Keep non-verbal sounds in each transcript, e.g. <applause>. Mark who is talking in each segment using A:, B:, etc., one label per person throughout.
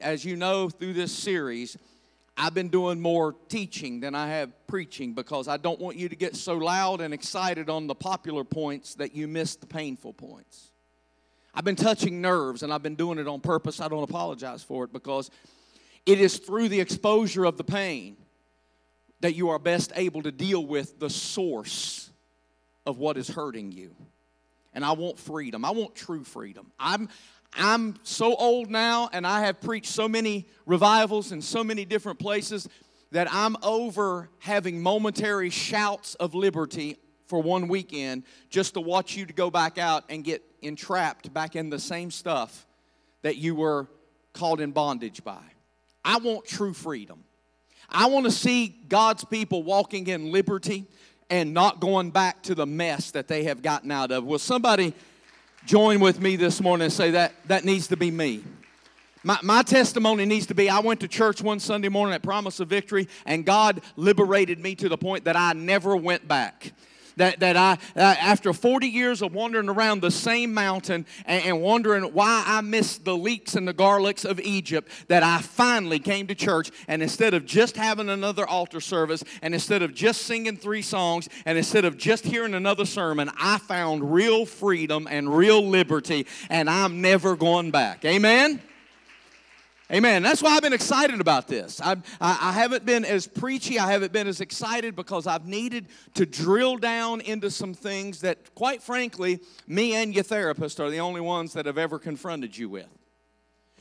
A: as you know through this series, I've been doing more teaching than I have preaching because I don't want you to get so loud and excited on the popular points that you miss the painful points. I've been touching nerves and I've been doing it on purpose. I don't apologize for it because it is through the exposure of the pain that you are best able to deal with the source of what is hurting you. And I want freedom. I want true freedom. I'm I'm so old now and I have preached so many revivals in so many different places that I'm over having momentary shouts of liberty for one weekend just to watch you to go back out and get entrapped back in the same stuff that you were caught in bondage by. I want true freedom. I want to see God's people walking in liberty and not going back to the mess that they have gotten out of. Will somebody join with me this morning and say that that needs to be me? My, my testimony needs to be I went to church one Sunday morning at Promise of Victory, and God liberated me to the point that I never went back that, that I, uh, after 40 years of wandering around the same mountain and, and wondering why I missed the leeks and the garlics of Egypt, that I finally came to church. And instead of just having another altar service, and instead of just singing three songs, and instead of just hearing another sermon, I found real freedom and real liberty, and I'm never going back. Amen? Amen. That's why I've been excited about this. I, I, haven't been as preachy, I haven't been as excited because I've needed to drill down into some things that, quite frankly, me and your therapist are the only ones that have ever confronted you with.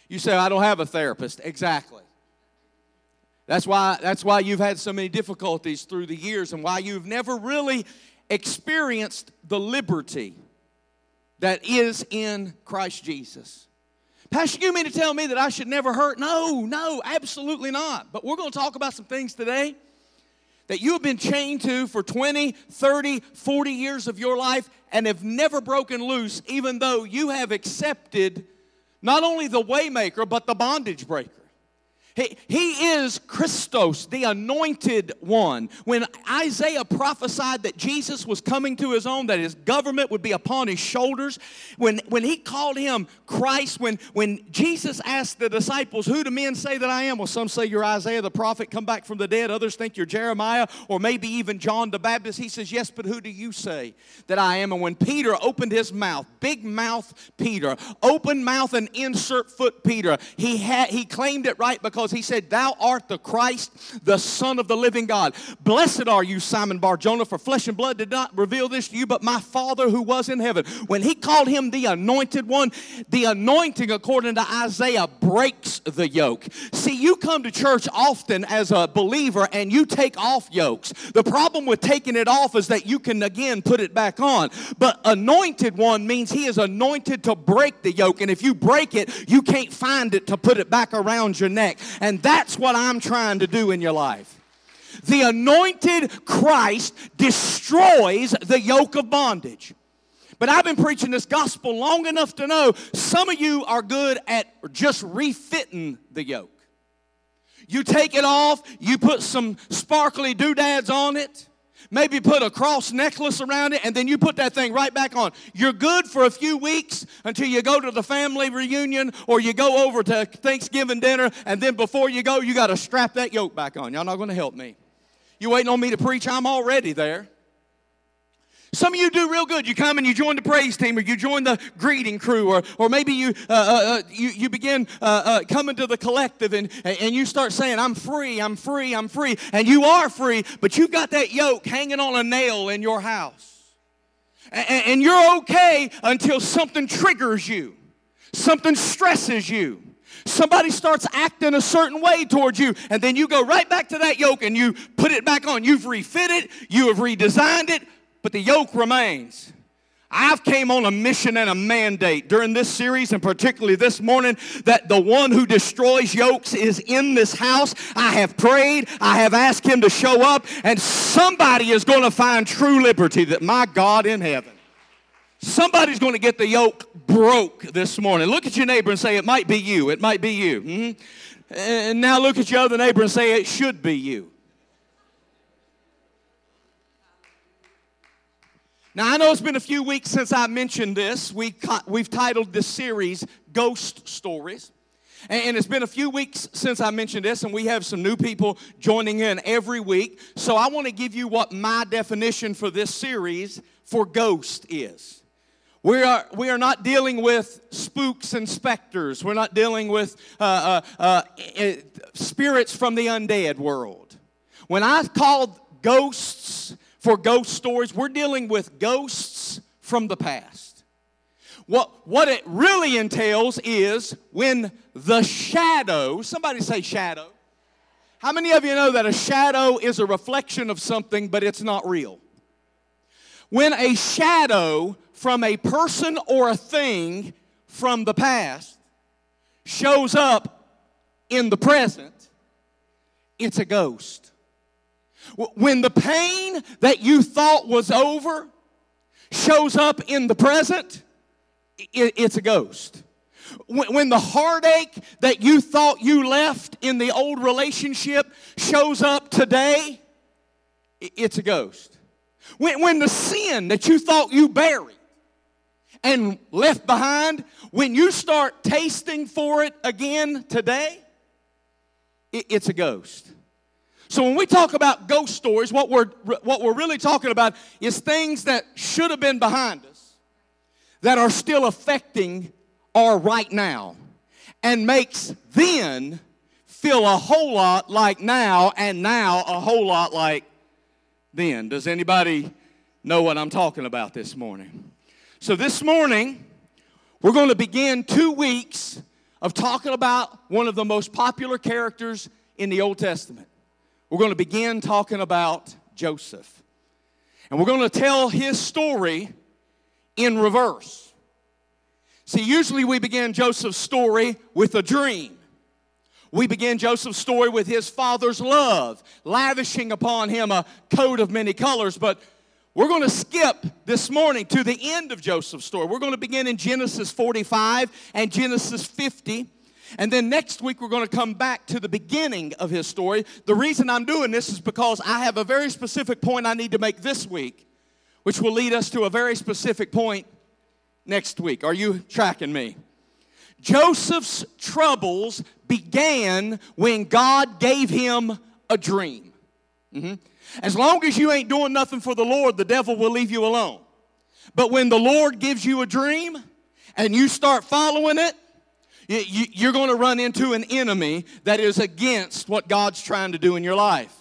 A: You say, I don't have a therapist. Exactly. That's why, that's why you've had so many difficulties through the years and why you've never really experienced the liberty that is in Christ Jesus. Pastor, you mean to tell me that I should never hurt? No, no, absolutely not. But we're going to talk about some things today that you have been chained to for 20, 30, 40 years of your life and have never broken loose, even though you have accepted not only the waymaker, but the bondage breaker. He, he is Christos, the anointed one. When Isaiah prophesied that Jesus was coming to his own, that his government would be upon his shoulders, when, when he called him Christ, when, when Jesus asked the disciples, Who do men say that I am? Well, some say you're Isaiah the prophet, come back from the dead. Others think you're Jeremiah, or maybe even John the Baptist. He says, Yes, but who do you say that I am? And when Peter opened his mouth, big mouth Peter, open mouth and insert foot Peter, he, had, he claimed it right because because he said, Thou art the Christ, the Son of the living God. Blessed are you, Simon Bar Jonah, for flesh and blood did not reveal this to you, but my Father who was in heaven. When he called him the anointed one, the anointing, according to Isaiah, breaks the yoke. See, you come to church often as a believer and you take off yokes. The problem with taking it off is that you can again put it back on. But anointed one means he is anointed to break the yoke. And if you break it, you can't find it to put it back around your neck. And that's what I'm trying to do in your life. The anointed Christ destroys the yoke of bondage. But I've been preaching this gospel long enough to know some of you are good at just refitting the yoke. You take it off, you put some sparkly doodads on it, maybe put a cross necklace around it, and then you put that thing right back on. You're good for a few weeks until you go to the family reunion or you go over to Thanksgiving dinner, and then before you go, you got to strap that yoke back on. Y'all not going to help me. You waiting on me to preach? I'm already there. Some of you do real good. You come and you join the praise team, or you join the greeting crew, or, or maybe you, uh, uh, uh you, you begin uh, uh, coming to the collective and, and you start saying, I'm free, I'm free, I'm free. And you are free, but you've got that yoke hanging on a nail in your house. And, and you're okay until something triggers you, something stresses you. Somebody starts acting a certain way towards you, and then you go right back to that yoke and you put it back on. You've refit it, you have redesigned it, but the yoke remains. I've came on a mission and a mandate during this series and particularly this morning that the one who destroys yokes is in this house. I have prayed, I have asked him to show up and somebody is going to find true liberty that my God in heaven. Somebody's going to get the yoke broke this morning. Look at your neighbor and say, It might be you. It might be you. Mm-hmm. And now look at your other neighbor and say, It should be you. Now, I know it's been a few weeks since I mentioned this. We, we've titled this series Ghost Stories. And it's been a few weeks since I mentioned this, and we have some new people joining in every week. So I want to give you what my definition for this series for ghost is. We are, we are not dealing with spooks and specters. We're not dealing with uh, uh, uh, spirits from the undead world. When I called ghosts for ghost stories, we're dealing with ghosts from the past. What, what it really entails is when the shadow, somebody say shadow. How many of you know that a shadow is a reflection of something, but it's not real? When a shadow from a person or a thing from the past shows up in the present, it's a ghost. When the pain that you thought was over shows up in the present, it's a ghost. When the heartache that you thought you left in the old relationship shows up today, it's a ghost. When, the sin that you thought you buried and left behind, when you start tasting for it again today, it's a ghost. So when we talk about ghost stories, what we're, what we're really talking about is things that should have been behind us that are still affecting our right now and makes then feel a whole lot like now and now a whole lot like then. Does anybody know what I'm talking about this morning? So this morning, we're going to begin two weeks of talking about one of the most popular characters in the Old Testament. We're going to begin talking about Joseph. And we're going to tell his story in reverse. See, usually we begin Joseph's story with a dream. We begin Joseph's story with his father's love, lavishing upon him a coat of many colors. But we're going to skip this morning to the end of Joseph's story. We're going to begin in Genesis 45 and Genesis 50. And then next week, we're going to come back to the beginning of his story. The reason I'm doing this is because I have a very specific point I need to make this week, which will lead us to a very specific point next week. Are you tracking me? Joseph's troubles began when God gave him a dream. Mm-hmm. As long as you ain't doing nothing for the Lord, the devil will leave you alone. But when the Lord gives you a dream and you start following it, you're going to run into an enemy that is against what God's trying to do in your life.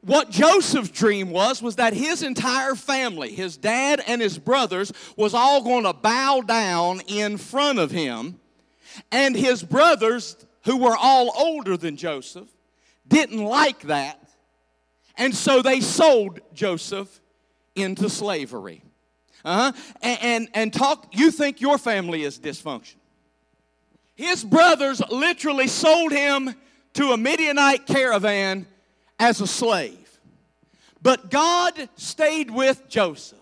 A: What Joseph's dream was was that his entire family, his dad and his brothers, was all going to bow down in front of him. And his brothers, who were all older than Joseph, didn't like that. And so they sold Joseph into slavery. Uh-huh. And, and, and talk, you think your family is dysfunctional. His brothers literally sold him to a Midianite caravan as a slave. But God stayed with Joseph.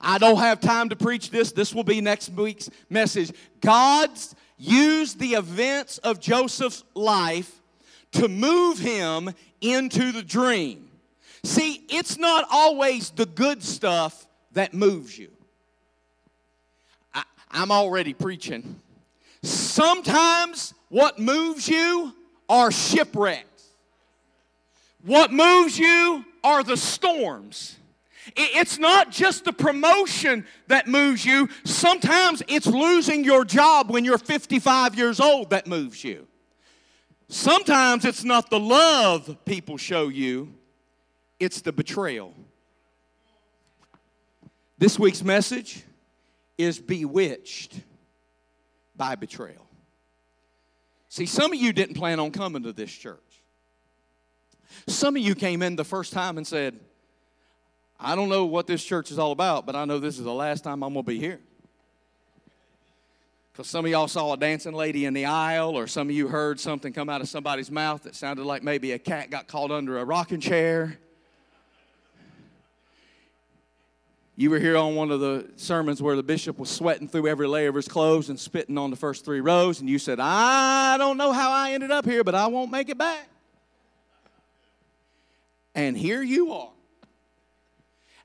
A: I don't have time to preach this. This will be next week's message. God's used the events of Joseph's life to move him into the dream. See, it's not always the good stuff that moves you. I, am already preaching. Sometimes what moves you are shipwrecks. What moves you are the storms. It's not just the promotion that moves you. Sometimes it's losing your job when you're 55 years old that moves you. Sometimes it's not the love people show you, it's the betrayal. This week's message is bewitched by betrayal. See, some of you didn't plan on coming to this church. Some of you came in the first time and said, I don't know what this church is all about, but I know this is the last time I'm going to be here. Because some of y'all saw a dancing lady in the aisle, or some of you heard something come out of somebody's mouth that sounded like maybe a cat got caught under a rocking chair. You were here on one of the sermons where the bishop was sweating through every layer of his clothes and spitting on the first three rows, and you said, I don't know how I ended up here, but I won't make it back. And here you are.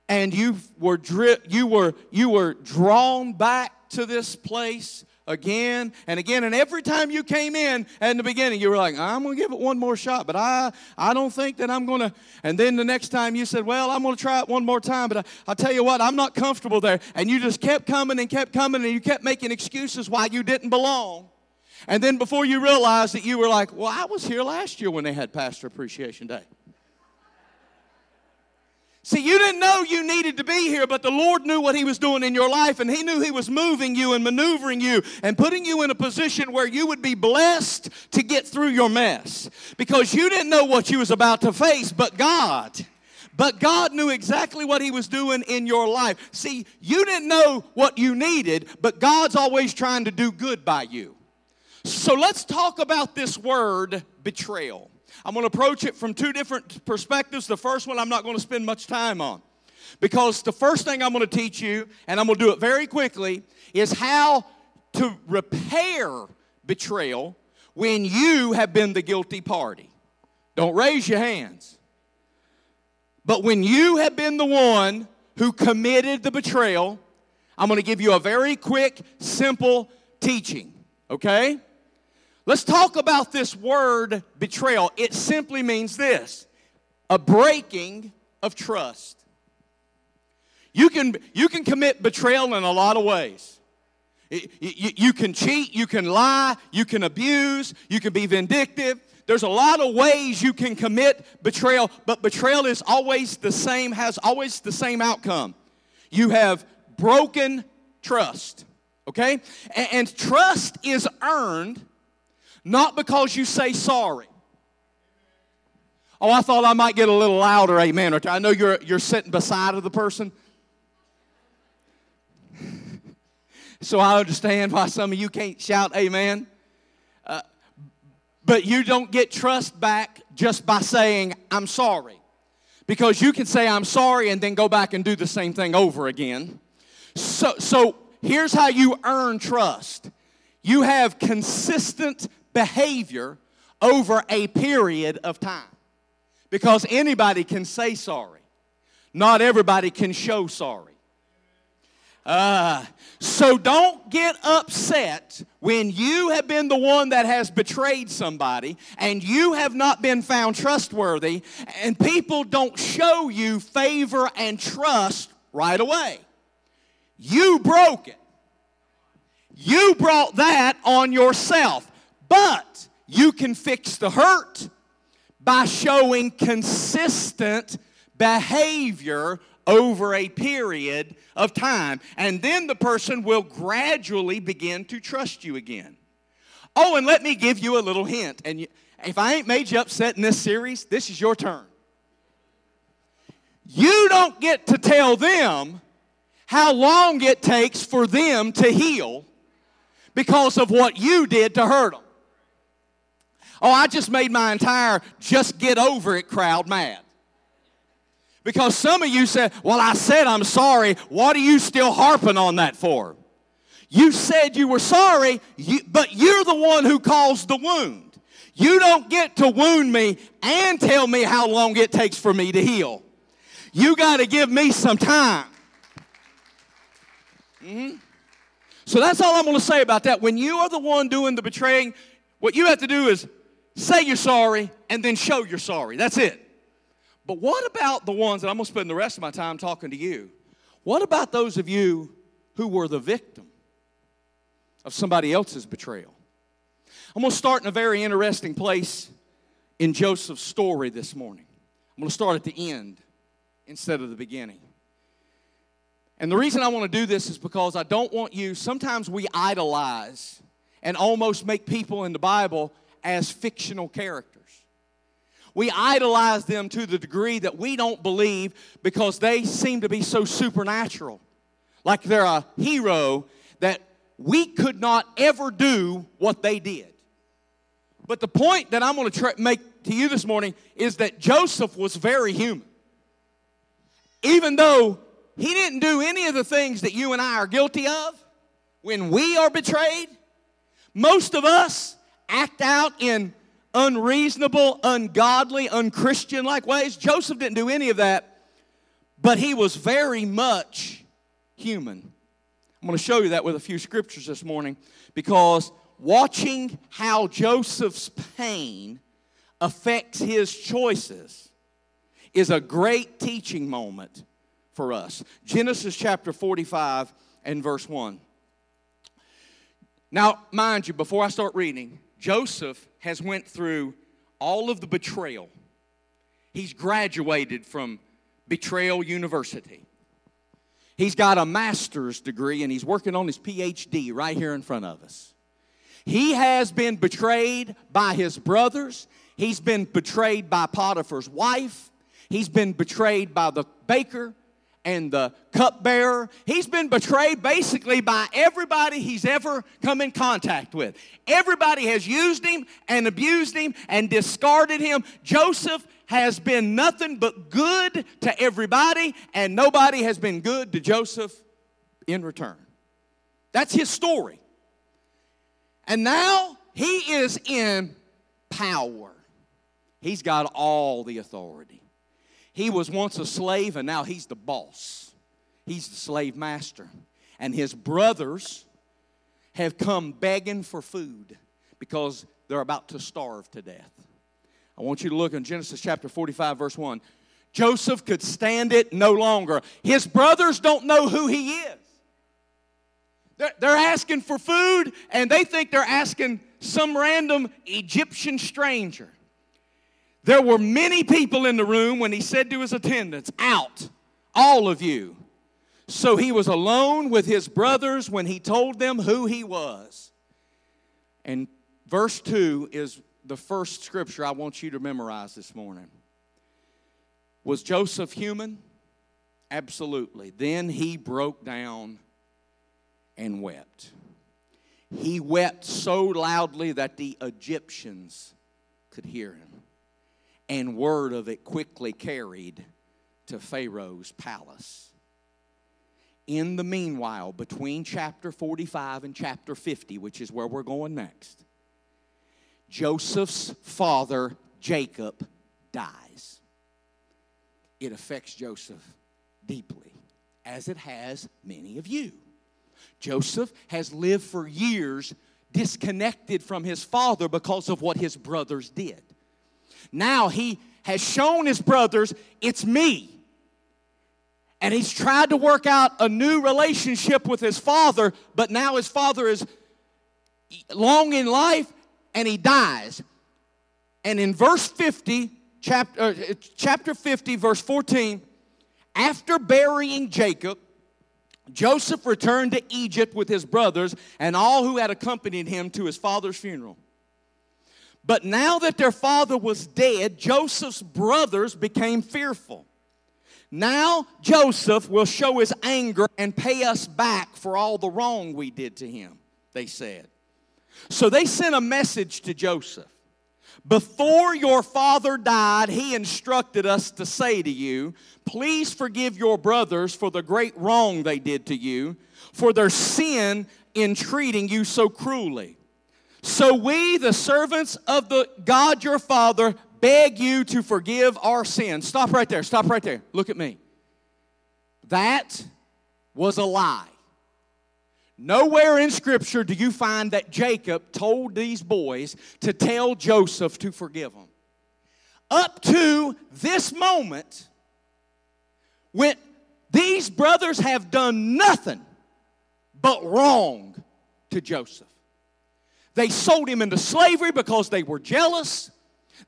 A: And you were, dri- you, were, you were drawn back to this place again and again. And every time you came in at the beginning, you were like, I'm going to give it one more shot, but I, I don't think that I'm going to. And then the next time you said, Well, I'm going to try it one more time, but I, I'll tell you what, I'm not comfortable there. And you just kept coming and kept coming and you kept making excuses why you didn't belong. And then before you realized that you were like, Well, I was here last year when they had Pastor Appreciation Day. See, you didn't know you needed to be here, but the Lord knew what He was doing in your life, and He knew He was moving you and maneuvering you and putting you in a position where you would be blessed to get through your mess. Because you didn't know what you was about to face, but God. But God knew exactly what He was doing in your life. See, you didn't know what you needed, but God's always trying to do good by you. So let's talk about this word betrayal. I'm going to approach it from two different perspectives. The first one I'm not going to spend much time on because the first thing I'm going to teach you, and I'm going to do it very quickly, is how to repair betrayal when you have been the guilty party. Don't raise your hands. But when you have been the one who committed the betrayal, I'm going to give you a very quick, simple teaching, okay? Let's talk about this word betrayal. It simply means this a breaking of trust. You can, you can commit betrayal in a lot of ways. You, you, can cheat, you can lie, you can abuse, you can be vindictive. There's a lot of ways you can commit betrayal, but betrayal is always the same, has always the same outcome. You have broken trust, okay? And, and trust is earned not because you say sorry. Oh, I thought I might get a little louder, amen. Or I know you're, you're sitting beside of the person. <laughs> so I understand why some of you can't shout amen. Uh, but you don't get trust back just by saying, I'm sorry. Because you can say, I'm sorry, and then go back and do the same thing over again. So, so here's how you earn trust you have consistent behavior over a period of time. Because anybody can say sorry, not everybody can show sorry. Uh, so don't get upset when you have been the one that has betrayed somebody and you have not been found trustworthy and people don't show you favor and trust right away. You broke it. You brought that on yourself. But you can fix the hurt by showing consistent behavior over a period of time. And then the person will gradually begin to trust you again. Oh, and let me give you a little hint. And if I ain't made you upset in this series, this is your turn. You don't get to tell them how long it takes for them to heal because of what you did to hurt them. Oh, I just made my entire just get over it crowd mad. Because some of you said, Well, I said I'm sorry. What are you still harping on that for? You said you were sorry, but you're the one who caused the wound. You don't get to wound me and tell me how long it takes for me to heal. You got to give me some time. Mm-hmm. So that's all I'm going to say about that. When you are the one doing the betraying, what you have to do is say you're sorry, and then show you're sorry. That's it. But what about the ones, and I'm going to spend the rest of my time talking to you. What about those of you who were the victim of somebody else's betrayal? I'm going to start in a very interesting place in Joseph's story this morning. I'm going to start at the end instead of the beginning. And the reason I want to do this is because I don't want you, sometimes we idolize and almost make people in the Bible as fictional characters. We idolize them to the degree that we don't believe because they seem to be so supernatural. Like they're a hero that we could not ever do what they did. But the point that I'm going to make to you this morning is that Joseph was very human. Even though he didn't do any of the things that you and I are guilty of when we are betrayed, most of us act out in unreasonable, ungodly, unchristian like ways. Joseph didn't do any of that, but he was very much human. I'm going to show you that with a few scriptures this morning because watching how Joseph's pain affects his choices is a great teaching moment for us. Genesis chapter 45 and verse 1. Now, mind you, before I start reading, Joseph has went through all of the betrayal. He's graduated from Betrayal University. He's got a master's degree and he's working on his PhD right here in front of us. He has been betrayed by his brothers. He's been betrayed by Potiphar's wife. He's been betrayed by the baker and the cupbearer. He's been betrayed basically by everybody he's ever come in contact with. Everybody has used him and abused him and discarded him. Joseph has been nothing but good to everybody, and nobody has been good to Joseph in return. That's his story. And now he is in power. He's got all the authority. He was once a slave and now he's the boss. He's the slave master. And his brothers have come begging for food because they're about to starve to death. I want you to look in Genesis chapter 45, verse 1. Joseph could stand it no longer. His brothers don't know who he is. They're, asking for food and they think they're asking some random Egyptian stranger. There were many people in the room when he said to his attendants, Out, all of you. So he was alone with his brothers when he told them who he was. And verse 2 is the first scripture I want you to memorize this morning. Was Joseph human? Absolutely. Then he broke down and wept. He wept so loudly that the Egyptians could hear him. And word of it quickly carried to Pharaoh's palace. In the meanwhile, between chapter 45 and chapter 50, which is where we're going next, Joseph's father, Jacob, dies. It affects Joseph deeply, as it has many of you. Joseph has lived for years disconnected from his father because of what his brothers did. Now he has shown his brothers, it's me. And he's tried to work out a new relationship with his father, but now his father is long in life and he dies. And in verse 50, chapter, uh, chapter 50, verse 14, after burying Jacob, Joseph returned to Egypt with his brothers and all who had accompanied him to his father's funeral. But now that their father was dead, Joseph's brothers became fearful. Now Joseph will show his anger and pay us back for all the wrong we did to him, they said. So they sent a message to Joseph. Before your father died, he instructed us to say to you, Please forgive your brothers for the great wrong they did to you, for their sin in treating you so cruelly. So we, the servants of the God your Father, beg you to forgive our sins. Stop right there. Stop right there. Look at me. That was a lie. Nowhere in Scripture do you find that Jacob told these boys to tell Joseph to forgive them. Up to this moment, when these brothers have done nothing but wrong to Joseph. They sold him into slavery because they were jealous.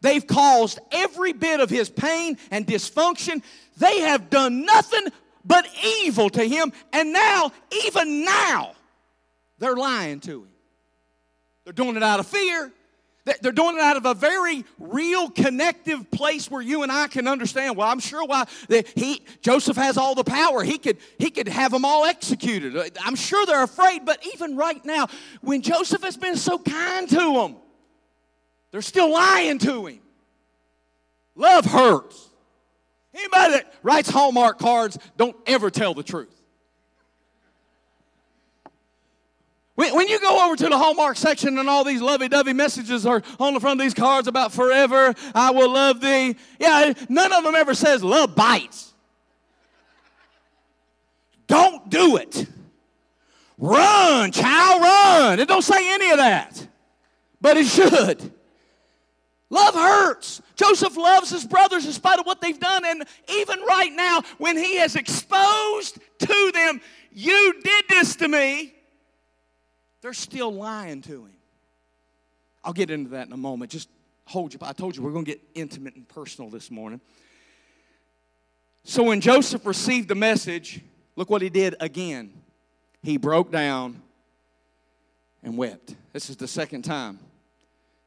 A: They've caused every bit of his pain and dysfunction. They have done nothing but evil to him. And now, even now, they're lying to him. They're doing it out of fear. They're doing it out of a very real connective place where you and I can understand. Well, I'm sure why he Joseph has all the power. He could he could have them all executed. I'm sure they're afraid, but even right now, when Joseph has been so kind to them, they're still lying to him. Love hurts. Anybody that writes Hallmark cards don't ever tell the truth. When you go over to the Hallmark section and all these lovey dovey messages are on the front of these cards about forever, I will love thee. Yeah, none of them ever says love bites. Don't do it. Run, child, run. It don't say any of that, but it should. Love hurts. Joseph loves his brothers in spite of what they've done. And even right now, when he has exposed to them, you did this to me, they're still lying to him. I'll get into that in a moment. Just hold you. I told you we're going to get intimate and personal this morning. So when Joseph received the message, look what he did again. He broke down and wept. This is the second time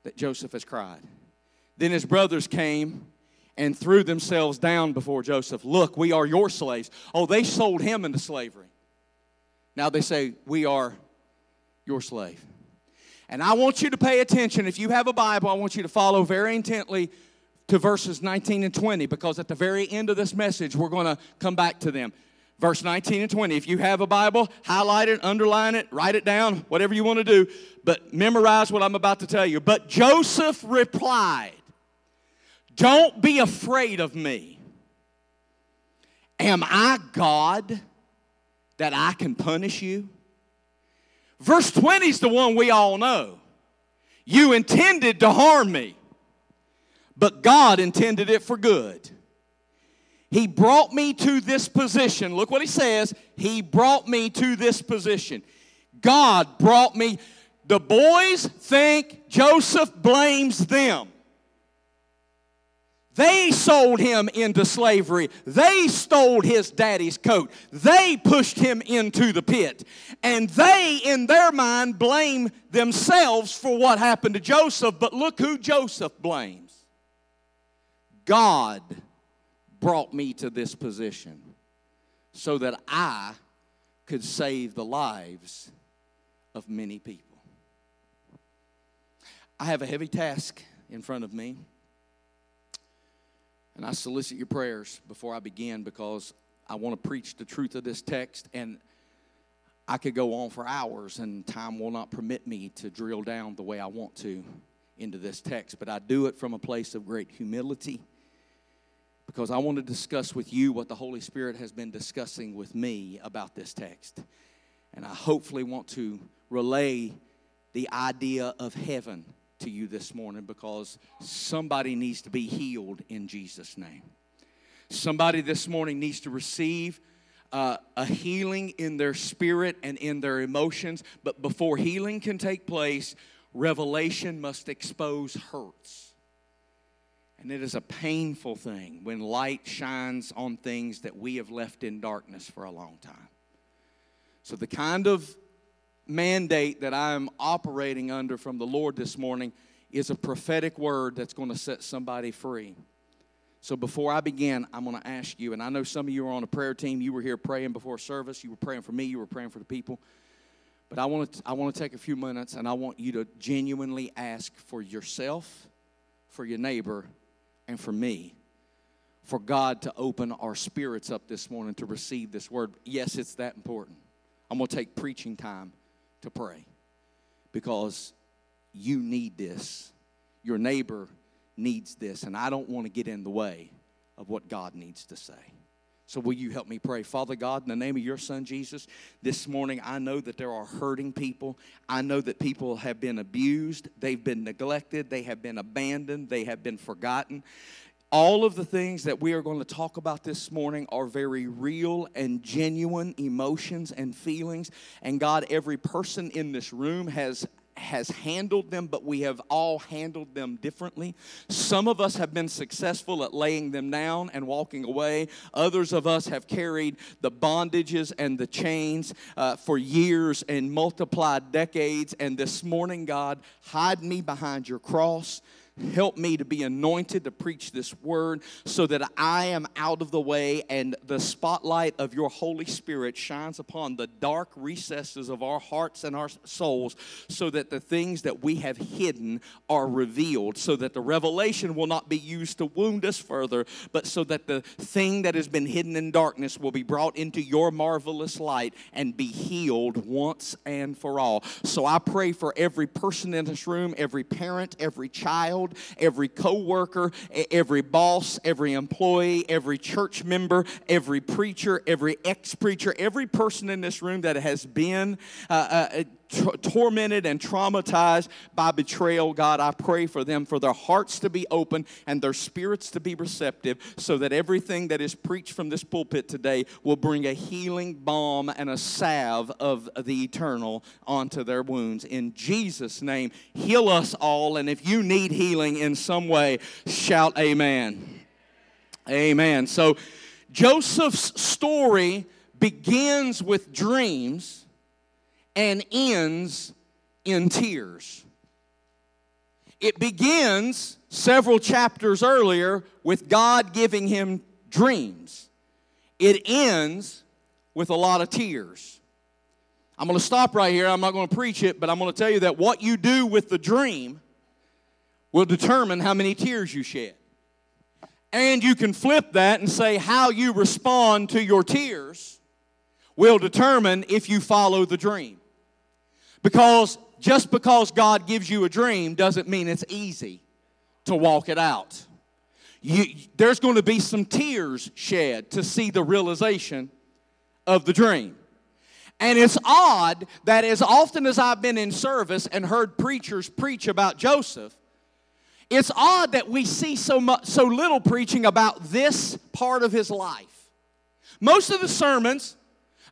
A: that Joseph has cried. Then his brothers came and threw themselves down before Joseph. Look, we are your slaves. Oh, they sold him into slavery. Now they say, We are your slave. And I want you to pay attention. If you have a Bible, I want you to follow very intently to verses 19 and 20 because at the very end of this message, we're going to come back to them. Verse 19 and 20. If you have a Bible, highlight it, underline it, write it down, whatever you want to do, but memorize what I'm about to tell you. But Joseph replied, don't be afraid of me. Am I God that I can punish you? Verse 20 is the one we all know. You intended to harm me, but God intended it for good. He brought me to this position. Look what he says. He brought me to this position. God brought me. The boys think Joseph blames them. They sold him into slavery. They stole his daddy's coat. They pushed him into the pit. And they, in their mind, blame themselves for what happened to Joseph. But look who Joseph blames God brought me to this position so that I could save the lives of many people. I have a heavy task in front of me. And I solicit your prayers before I begin because I want to preach the truth of this text. And I could go on for hours, and time will not permit me to drill down the way I want to into this text. But I do it from a place of great humility because I want to discuss with you what the Holy Spirit has been discussing with me about this text. And I hopefully want to relay the idea of heaven to you this morning because somebody needs to be healed in Jesus' name. Somebody this morning needs to receive uh, a healing in their spirit and in their emotions. But before healing can take place, revelation must expose hurts. And it is a painful thing when light shines on things that we have left in darkness for a long time. So, the kind of mandate that I'm operating under from the Lord this morning is a prophetic word that's going to set somebody free. So before I begin, I'm going to ask you, and I know some of you are on a prayer team. You were here praying before service. You were praying for me. You were praying for the people. But I want to, I want to take a few minutes and I want you to genuinely ask for yourself, for your neighbor, and for me, for God to open our spirits up this morning to receive this word. Yes, it's that important. I'm going to take preaching time to pray because you need this. Your neighbor needs this, and I don't want to get in the way of what God needs to say. So, will you help me pray? Father God, in the name of your Son Jesus, this morning I know that there are hurting people. I know that people have been abused, they've been neglected, they have been abandoned, they have been forgotten. All of the things that we are going to talk about this morning are very real and genuine emotions and feelings. And God, every person in this room has has handled them, but we have all handled them differently. Some of us have been successful at laying them down and walking away. Others of us have carried the bondages and the chains uh, for years and multiplied decades. And this morning, God, hide me behind your cross. Help me to be anointed to preach this word so that I am out of the way and the spotlight of your Holy Spirit shines upon the dark recesses of our hearts and our souls so that the things that we have hidden are revealed, so that the revelation will not be used to wound us further, but so that the thing that has been hidden in darkness will be brought into your marvelous light and be healed once and for all. So I pray for every person in this room, every parent, every child child, every co-worker, every boss, every employee, every church member, every preacher, every ex-preacher, every person in this room that has been uh, uh, tormented and traumatized by betrayal, God, I pray for them for their hearts to be open and their spirits to be receptive so that everything that is preached from this pulpit today will bring a healing balm and a salve of the eternal onto their wounds. In Jesus' name, heal us all. And if you need healing in some way, shout amen. Amen. So, Joseph's story begins with dreams and ends in tears. It begins several chapters earlier with God giving him dreams. It ends with a lot of tears. I'm going to stop right here. I'm not going to preach it, but I'm going to tell you that what you do with the dream will determine how many tears you shed. And you can flip that and say how you respond to your tears will determine if you follow the dream. Because just because God gives you a dream doesn't mean it's easy to walk it out. You, there's going to be some tears shed to see the realization of the dream. And it's odd that as often as I've been in service and heard preachers preach about Joseph, it's odd that we see so much so little preaching about this part of his life. Most of the sermons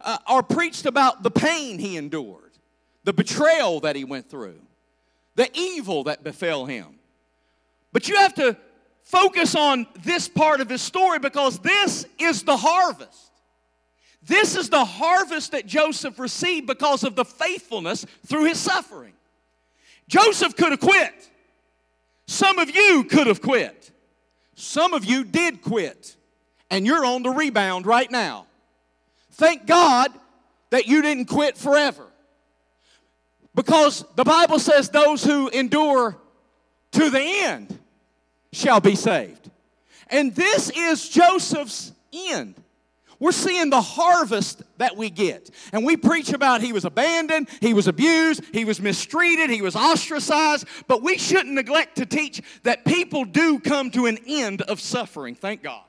A: uh, are preached about the pain he endured the betrayal that he went through, the evil that befell him. But you have to focus on this part of his story because this is the harvest. This is the harvest that Joseph received because of the faithfulness through his suffering. Joseph could have quit. Some of you could have quit. Some of you did quit. And you're on the rebound right now. Thank God that you didn't quit forever. Because the Bible says those who endure to the end shall be saved. And this is Joseph's end. We're seeing the harvest that we get. And we preach about he was abandoned, he was abused, he was mistreated, he was ostracized, but we shouldn't neglect to teach that people do come to an end of suffering. Thank God.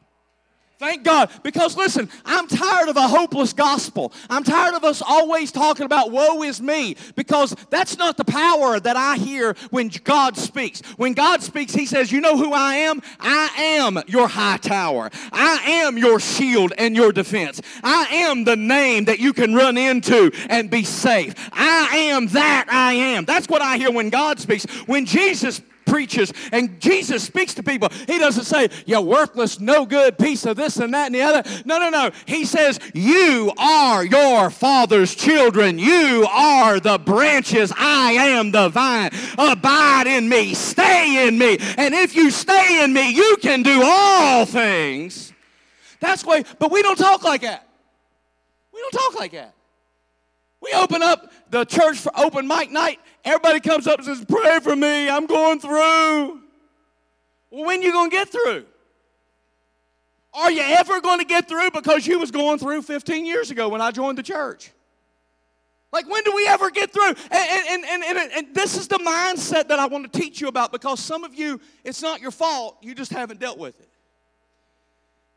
A: Thank God. Because listen, I'm tired of a hopeless gospel. I'm tired of us always talking about woe is me because that's not the power that I hear when God speaks. When God speaks, He says, You know who I am? I am your high tower. I am your shield and your defense. I am the name that you can run into and be safe. I am that I am. That's what I hear when God speaks. When Jesus preaches and Jesus speaks to people, he doesn't say, You worthless, no good piece of this and that and the other. No, no, no. He says, You are your father's children. You are the branches. I am the vine. Abide in me. Stay in me. And if you stay in me, you can do all things. That's why, but we don't talk like that. We don't talk like that. We open up the church for open mic night Everybody comes up and says, Pray for me, I'm going through. Well, when you going to get through? Are you ever going to get through because you was going through 15 years ago when I joined the church? Like, when do we ever get through? And, and, and, and, and this is the mindset that I want to teach you about because some of you, it's not your fault, you just haven't dealt with it.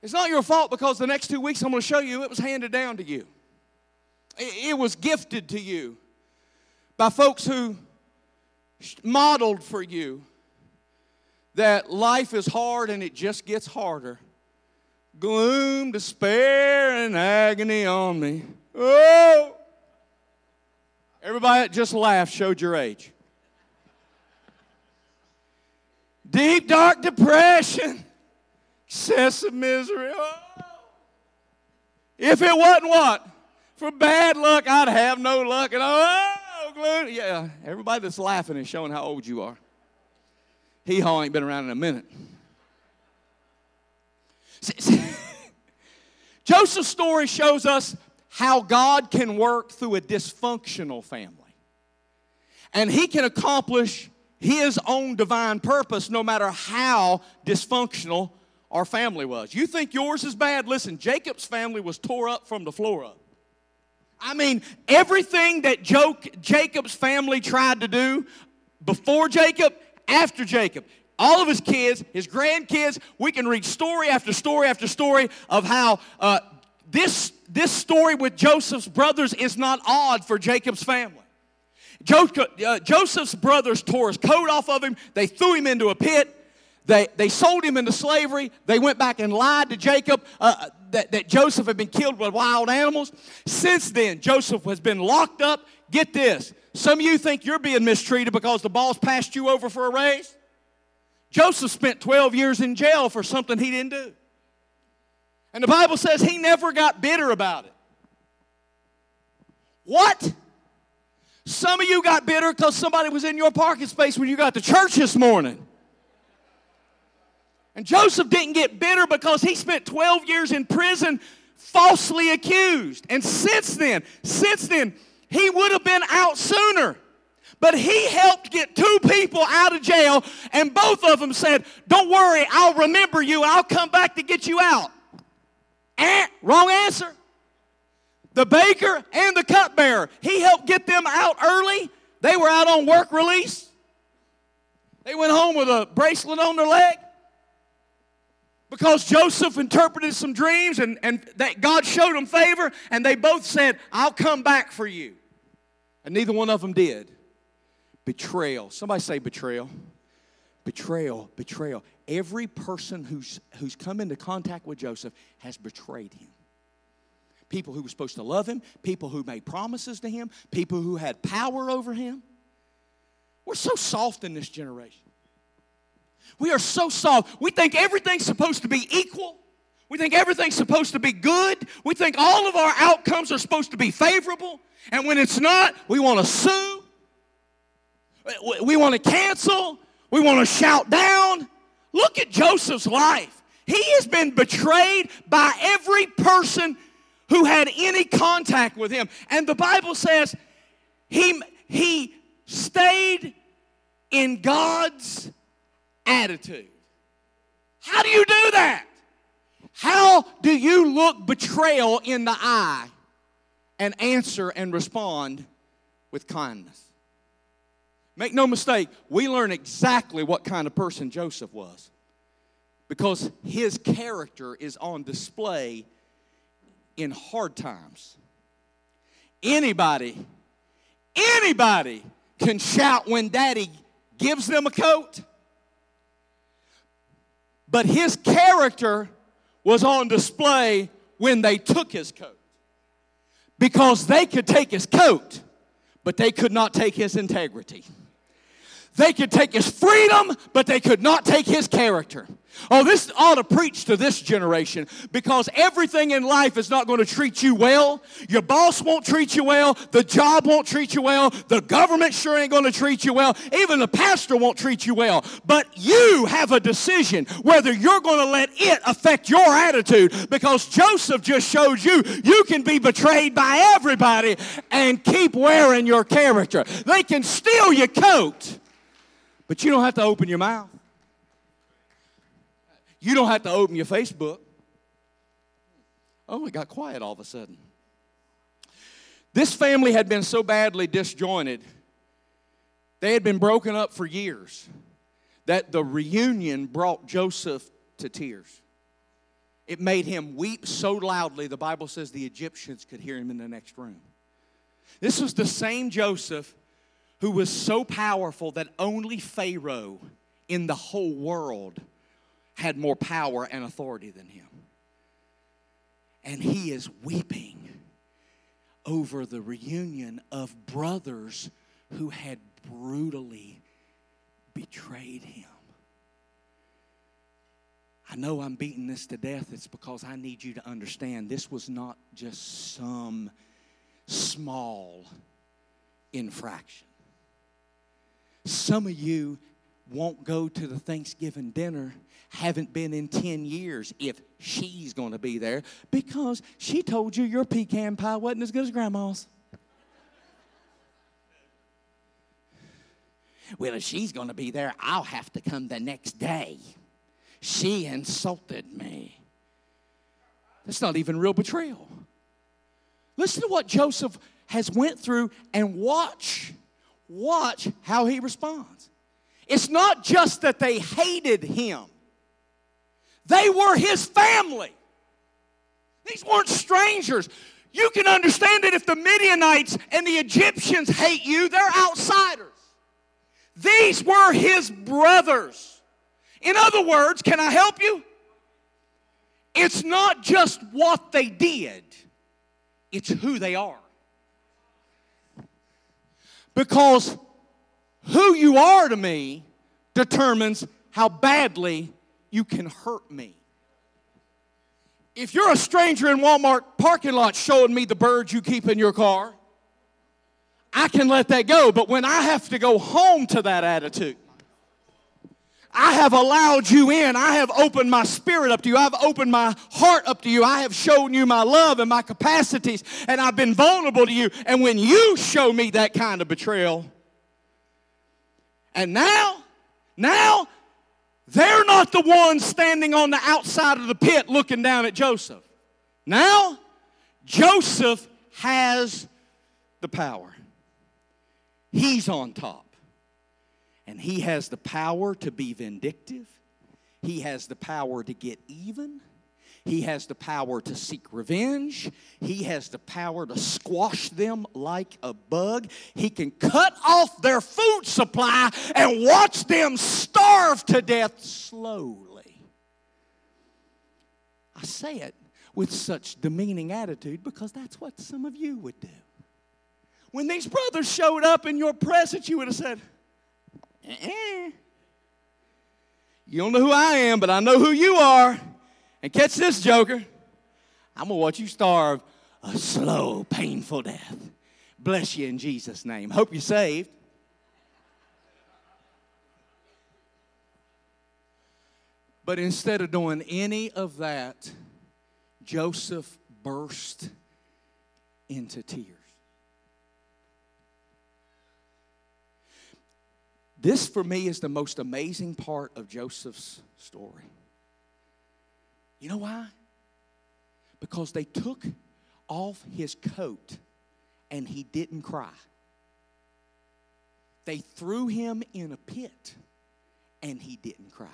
A: It's not your fault because the next two weeks I'm going to show you it was handed down to you, it was gifted to you by folks who modeled for you that life is hard and it just gets harder. Gloom, despair, and agony on me. Oh! Everybody just laughed showed your age. Deep, dark depression, excessive misery. Oh. If it wasn't what? For bad luck, I'd have no luck at all. Yeah, everybody that's laughing is showing how old you are. Hee haw ain't been around in a minute. <laughs> See, Joseph's story shows us how God can work through a dysfunctional family. And he can accomplish his own divine purpose no matter how dysfunctional our family was. You think yours is bad? Listen, Jacob's family was tore up from the floor up. I mean, everything that Jacob's family tried to do before Jacob, after Jacob, all of his kids, his grandkids. We can read story after story after story of how uh, this, this story with Joseph's brothers is not odd for Jacob's family. Uh, Joseph's brothers tore his coat off of him, they threw him into a pit. They, they sold him into slavery. They went back and lied to Jacob uh, that, that Joseph had been killed with wild animals. Since then, Joseph has been locked up. Get this. Some of you think you're being mistreated because the boss passed you over for a raise. Joseph spent 12 years in jail for something he didn't do. And the Bible says he never got bitter about it. What? Some of you got bitter because somebody was in your parking space when you got to church this morning. And Joseph didn't get bitter because he spent 12 years in prison falsely accused. And since then, since then, he would have been out sooner. But he helped get two people out of jail, and both of them said, Don't worry, I'll remember you, I'll come back to get you out. Eh, wrong answer. The baker and the cupbearer, he helped get them out early. They were out on work release. They went home with a bracelet on their leg because Joseph interpreted some dreams and, and that God showed them favor, and they both said, I'll come back for you. And neither one of them did. Betrayal. Somebody say betrayal. Betrayal, betrayal. Every person who's, who's come into contact with Joseph has betrayed him. People who were supposed to love him, people who made promises to him, people who had power over him. We're so soft in this generation. We are so soft. We think everything's supposed to be equal. We think everything's supposed to be good. We think all of our outcomes are supposed to be favorable. And when it's not, we want to sue. We want to cancel. We want to shout down. Look at Joseph's life. He has been betrayed by every person who had any contact with him. And the Bible says he, he stayed in God's attitude. How do you do that? How do you look betrayal in the eye and answer and respond with kindness? Make no mistake, we learn exactly what kind of person Joseph was because his character is on display in hard times. Anybody, anybody can shout when daddy gives them a coat but his character was on display when they took his coat. Because they could take his coat, but they could not take his integrity. They could take his freedom, but they could not take his character. Oh, this ought to preach to this generation because everything in life is not going to treat you well. Your boss won't treat you well. The job won't treat you well. The government sure ain't going to treat you well. Even the pastor won't treat you well. But you have a decision whether you're going to let it affect your attitude because Joseph just showed you you can be betrayed by everybody and keep wearing your character. They can steal your coat but you don't have to open your mouth. You don't have to open your Facebook. Oh, it got quiet all of a sudden. This family had been so badly disjointed, they had been broken up for years, that the reunion brought Joseph to tears. It made him weep so loudly, the Bible says the Egyptians could hear him in the next room. This was the same Joseph who was so powerful that only Pharaoh in the whole world had more power and authority than him. And he is weeping over the reunion of brothers who had brutally betrayed him. I know I'm beating this to death. It's because I need you to understand this was not just some small infraction. Some of you won't go to the Thanksgiving dinner, haven't been in 10 years if she's going to be there because she told you your pecan pie wasn't as good as grandma's. Well, if she's going to be there, I'll have to come the next day. She insulted me. That's not even real betrayal. Listen to what Joseph has went through and watch Watch how he responds. It's not just that they hated him, they were his family. These weren't strangers. You can understand it if the Midianites and the Egyptians hate you, they're outsiders. These were his brothers. In other words, can I help you? It's not just what they did, it's who they are. Because who you are to me determines how badly you can hurt me. If you're a stranger in Walmart parking lot showing me the birds you keep in your car, I can let that go. But when I have to go home to that attitude, I have allowed you in. I have opened my spirit up to you. I've opened my heart up to you. I have shown you my love and my capacities, and I've been vulnerable to you. And when you show me that kind of betrayal, and now, now, they're not the ones standing on the outside of the pit looking down at Joseph. Now, Joseph has the power. He's on top. And he has the power to be vindictive. He has the power to get even. He has the power to seek revenge. He has the power to squash them like a bug. He can cut off their food supply and watch them starve to death slowly. I say it with such demeaning attitude because that's what some of you would do. When these brothers showed up in your presence, you would have said, eh. You don't know who I am, but I know who you are. And catch this, Joker. I'm going to watch you starve a slow, painful death. Bless you in Jesus' name. Hope you're saved. But instead of doing any of that, Joseph burst into tears. This, for me, is the most amazing part of Joseph's story. You know why? Because they took off his coat and he didn't cry. They threw him in a pit and he didn't cry.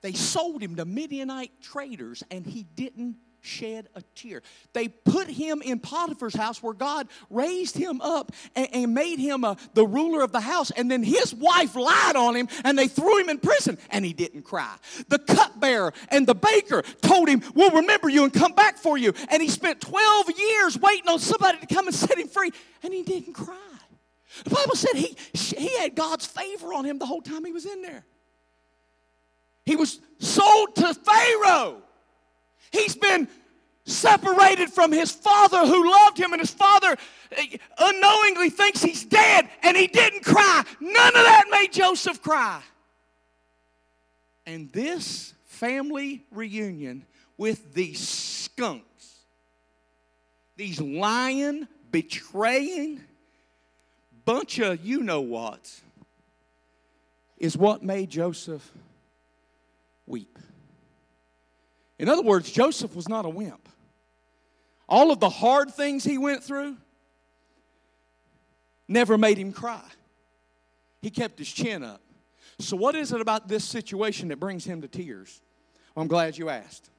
A: They sold him to Midianite traders and he didn't shed a tear. They put him in Potiphar's house where God raised him up and, and made him a, the ruler of the house. And then his wife lied on him and they threw him in prison and he didn't cry. The cupbearer and the baker told him, We'll remember you and come back for you. And he spent 12 years waiting on somebody to come and set him free and he didn't cry. The Bible said he, he had God's favor on him the whole time he was in there. He was sold to Pharaoh. He's been separated from his father who loved him, and his father eh, unknowingly thinks he's dead, and he didn't cry. None of that made Joseph cry. And this family reunion with these skunks, these lying, betraying, bunch of you know whats, is what made Joseph weep. In other words, Joseph was not a wimp. All of the hard things he went through never made him cry. He kept his chin up. So, what is it about this situation that brings him to tears? Well, I'm glad you asked.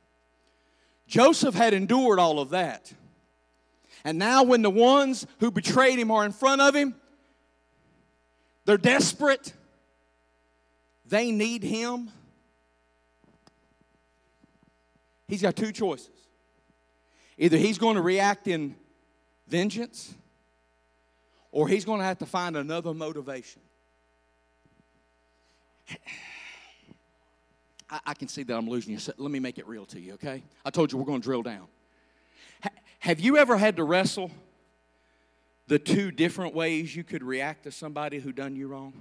A: Joseph had endured all of that. And now, when the ones who betrayed him are in front of him, they're desperate, they need him He's got two choices. Either he's going to react in vengeance, or he's going to have to find another motivation. I, I can see that I'm losing you. So let me make it real to you, okay? I told you we're going to drill down. Ha- have you ever had to wrestle the two different ways you could react to somebody who done you wrong?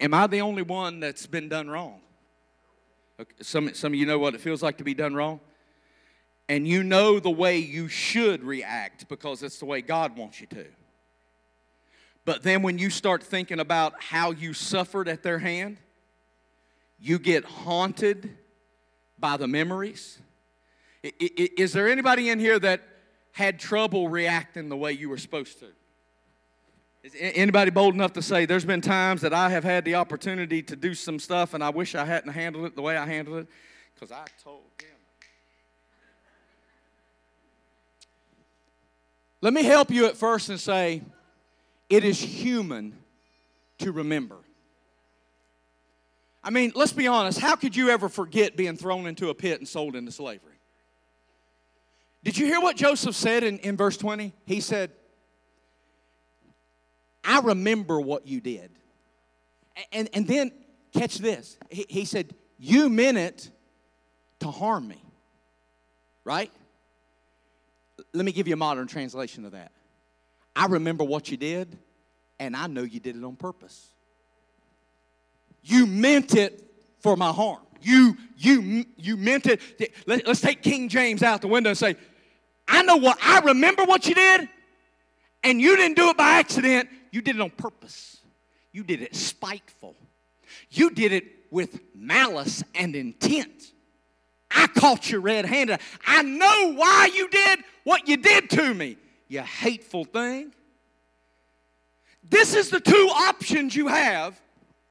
A: Am I the only one that's been done wrong? Some, some of you know what it feels like to be done wrong. And you know the way you should react because it's the way God wants you to. But then when you start thinking about how you suffered at their hand, you get haunted by the memories. Is there anybody in here that had trouble reacting the way you were supposed to? Is anybody bold enough to say there's been times that I have had the opportunity to do some stuff and I wish I hadn't handled it the way I handled it? Because I told him. Let me help you at first and say it is human to remember. I mean, let's be honest. How could you ever forget being thrown into a pit and sold into slavery? Did you hear what Joseph said in, in verse 20? He said, I remember what you did. And, and then, catch this. He, he said, You meant it to harm me. Right? Let me give you a modern translation of that. I remember what you did, and I know you did it on purpose. You meant it for my harm. You, you, you meant it. Let, us take King James out the window and say, I know what, I remember what you did, and you didn't do it by accident. You did it on purpose. You did it spiteful. You did it with malice and intent. I caught you red handed. I know why you did what you did to me, you hateful thing. This is the two options you have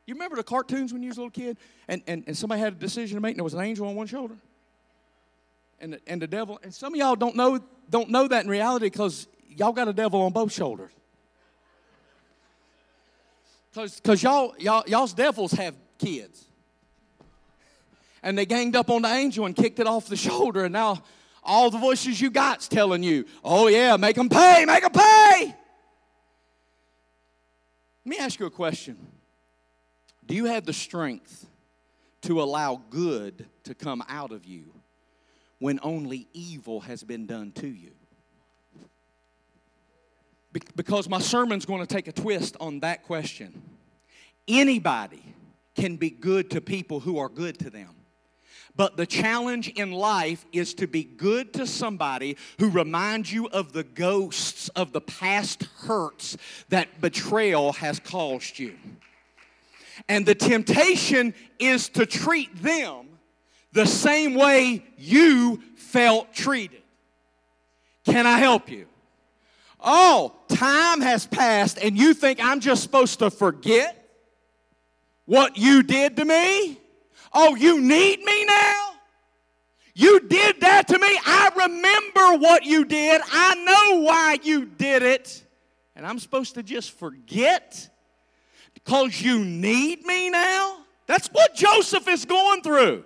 A: you remember the cartoons when you was a little kid and, and, and somebody had a decision to make and there was an angel on one shoulder? And the, and the devil, and some of y'all don't know, don't know that in reality because y'all got a devil on both shoulders. Because y'all, y'all, y'all's devils have kids. And they ganged up on the angel and kicked it off the <laughs> shoulder, and now all the voices you got's telling you, oh yeah, make them pay, make them pay. Let me ask you a question. Do you have the strength to allow good to come out of you when only evil has been done to you? Because my sermon's going to take a twist on that question. Anybody can be good to people who are good to them. But the challenge in life is to be good to somebody who reminds you of the ghosts of the past hurts that betrayal has caused you. And the temptation is to treat them the same way you felt treated. Can I help you? Oh, time has passed and you think I'm just supposed to forget what you did to me? Oh, you need me now? You did that to me. I remember what you did. I know why you did it. And I'm supposed to just forget? Because you need me now? That's what Joseph is going through.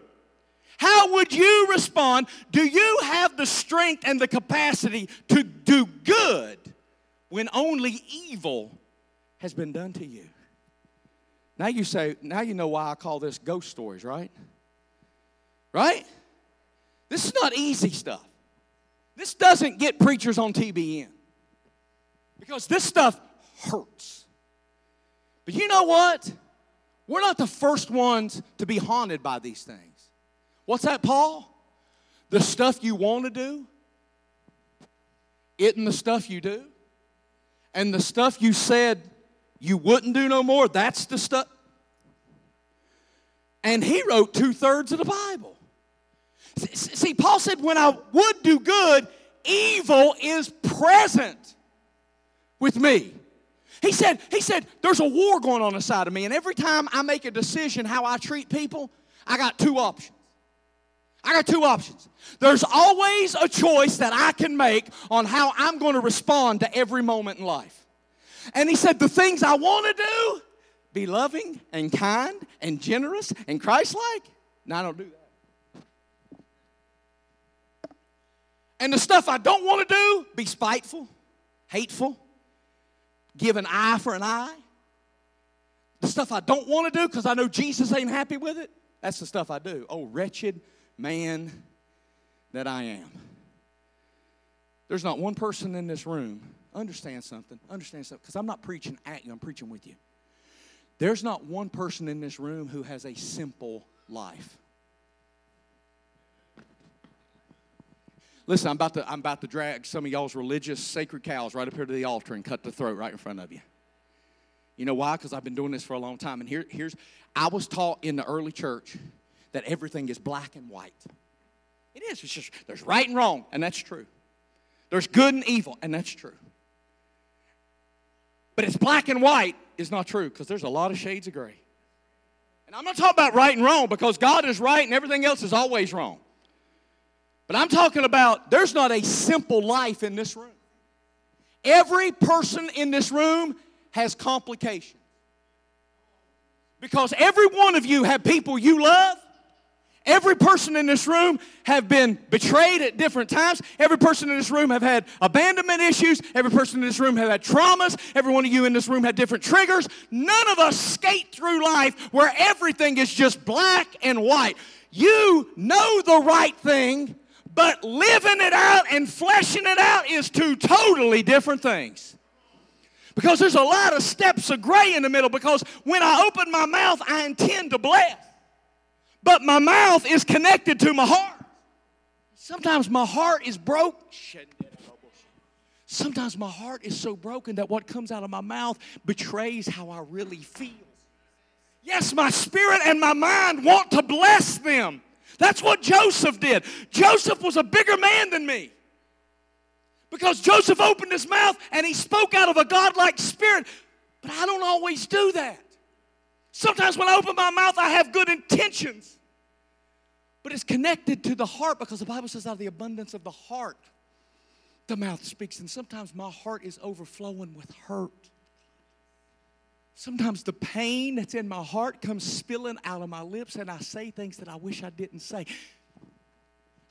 A: How would you respond? Do you have the strength and the capacity to do good when only evil has been done to you? Now you say, now you know why I call this ghost stories, right? Right? This is not easy stuff. This doesn't get preachers on TBN because this stuff hurts. But you know what? We're not the first ones to be haunted by these things. What's that, Paul? The stuff you want to do, it and the stuff you do, and the stuff you said you wouldn't do no more, that's the stuff. And he wrote two thirds of the Bible. See, Paul said, when I would do good, evil is present with me. He said, he said, there's a war going on inside of me, and every time I make a decision how I treat people, I got two options. I got two options. There's always a choice that I can make on how I'm going to respond to every moment in life. And he said, the things I want to do, be loving and kind and generous and Christ like. No, I don't do that. And the stuff I don't want to do, be spiteful, hateful, give an eye for an eye. The stuff I don't want to do because I know Jesus ain't happy with it, that's the stuff I do. Oh, wretched man that I am. There's not one person in this room, understand something, understand something, because I'm not preaching at you, I'm preaching with you. There's not one person in this room who has a simple life. Listen, I'm about to, I'm about to drag some of y'all's religious sacred cows right up here to the altar and cut the throat right in front of you. You know why? Because I've been doing this for a long time. And here, here's, I was taught in the early church that everything is black and white. It is. It's just, there's right and wrong, and that's true. There's good and evil, and that's true. but it's black and white is not true because there's a lot of shades of gray. And I'm not talking about right and wrong because God is right and everything else is always wrong. But I'm talking about there's not a simple life in this room. Every person in this room has complications. Because every one of you have people you love Every person in this room have been betrayed at different times. Every person in this room have had abandonment issues. Every person in this room have had traumas. Every one of you in this room had different triggers. None of us skate through life where everything is just black and white. You know the right thing, but living it out and fleshing it out is two totally different things. Because there's a lot of steps of gray in the middle because when I open my mouth, I intend to bless but my mouth is connected to my heart. Sometimes my heart is broken. Sometimes my heart is so broken that what comes out of my mouth betrays how I really feel. Yes, my spirit and my mind want to bless them. That's what Joseph did. Joseph was a bigger man than me. Because Joseph opened his mouth and he spoke out of a godlike spirit. But I don't always do that. Sometimes when I open my mouth, I have good intentions. But it's connected to the heart because the Bible says, out of the abundance of the heart, the mouth speaks. And sometimes my heart is overflowing with hurt. Sometimes the pain that's in my heart comes spilling out of my lips, and I say things that I wish I didn't say.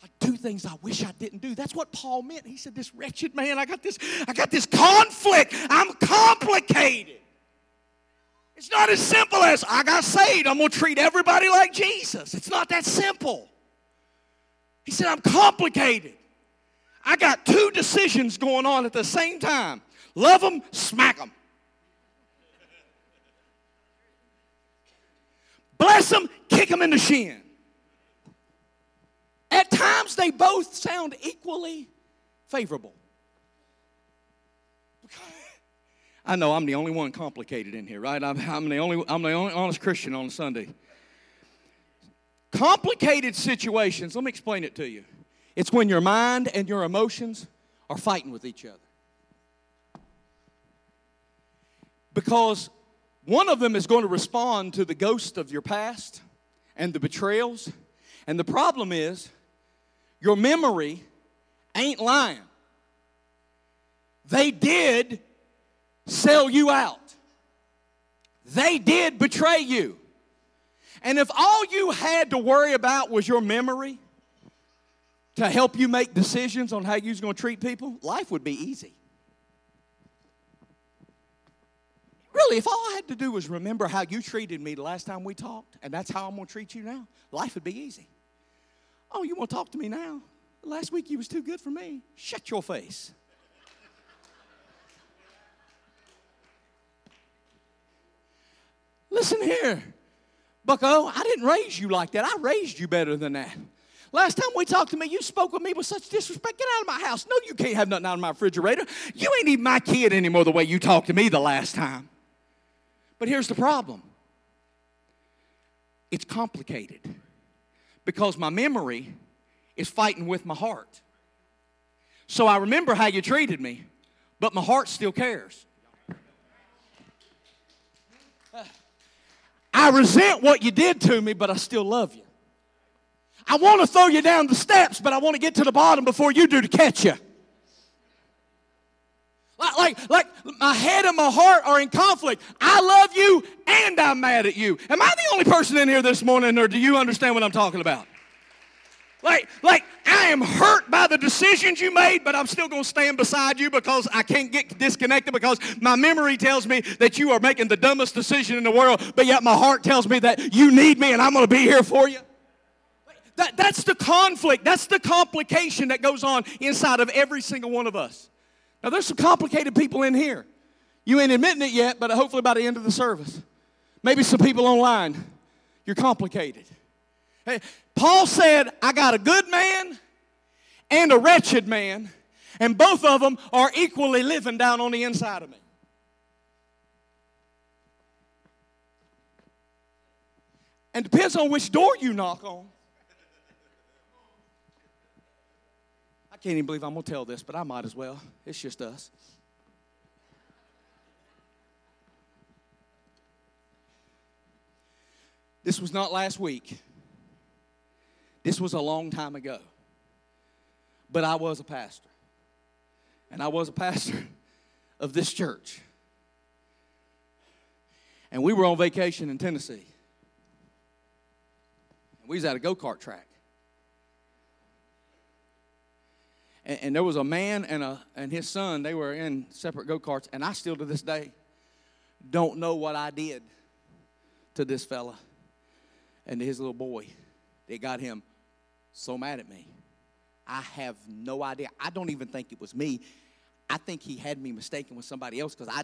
A: I do things I wish I didn't do. That's what Paul meant. He said, This wretched man, I got this, I got this conflict. I'm complicated. It's not as simple as I got saved, I'm going to treat everybody like Jesus. It's not that simple. He said, I'm complicated. I got two decisions going on at the same time love them, smack them. Bless them, kick them in the shin. At times, they both sound equally favorable. I know I'm the only one complicated in here, right? I'm, I'm, the, only, I'm the only honest Christian on Sunday. Complicated situations, let me explain it to you. It's when your mind and your emotions are fighting with each other. Because one of them is going to respond to the ghost of your past and the betrayals. And the problem is, your memory ain't lying. They did sell you out. They did betray you. And if all you had to worry about was your memory to help you make decisions on how you was going to treat people, life would be easy. Really, if all I had to do was remember how you treated me the last time we talked, and that's how I'm going to treat you now, life would be easy. Oh, you want to talk to me now? Last week you was too good for me. Shut your face. Listen here, Bucko, I didn't raise you like that. I raised you better than that. Last time we talked to me, you spoke with me with such disrespect. Get out of my house. No, you can't have nothing out of my refrigerator. You ain't even my kid anymore the way you talked to me the last time. But here's the problem it's complicated because my memory is fighting with my heart. So I remember how you treated me, but my heart still cares. I resent what you did to me, but I still love you. I want to throw you down the steps, but I want to get to the bottom before you do to catch you. Like, like, like my head and my heart are in conflict. I love you and I'm mad at you. Am I the only person in here this morning, or do you understand what I'm talking about? Like, like I am hurt by the decisions you made, but I'm still going to stand beside you because I can't get disconnected because my memory tells me that you are making the dumbest decision in the world, but yet my heart tells me that you need me and I'm going to be here for you. That, that's the conflict. That's the complication that goes on inside of every single one of us. Now, there's some complicated people in here. You ain't admitting it yet, but hopefully by the end of the service. Maybe some people online, you're complicated. Paul said, I got a good man and a wretched man, and both of them are equally living down on the inside of me. And depends on which door you knock on. I can't even believe I'm going to tell this, but I might as well. It's just us. This was not last week. This was a long time ago. But I was a pastor. And I was a pastor <laughs> of this church. And we were on vacation in Tennessee. And we was at a go-kart track. And, and there was a man and, a, and his son, they were in separate go-karts. And I still to this day don't know what I did to this fella and to his little boy. They got him so mad at me. I have no idea. I don't even think it was me. I think he had me mistaken with somebody else because I,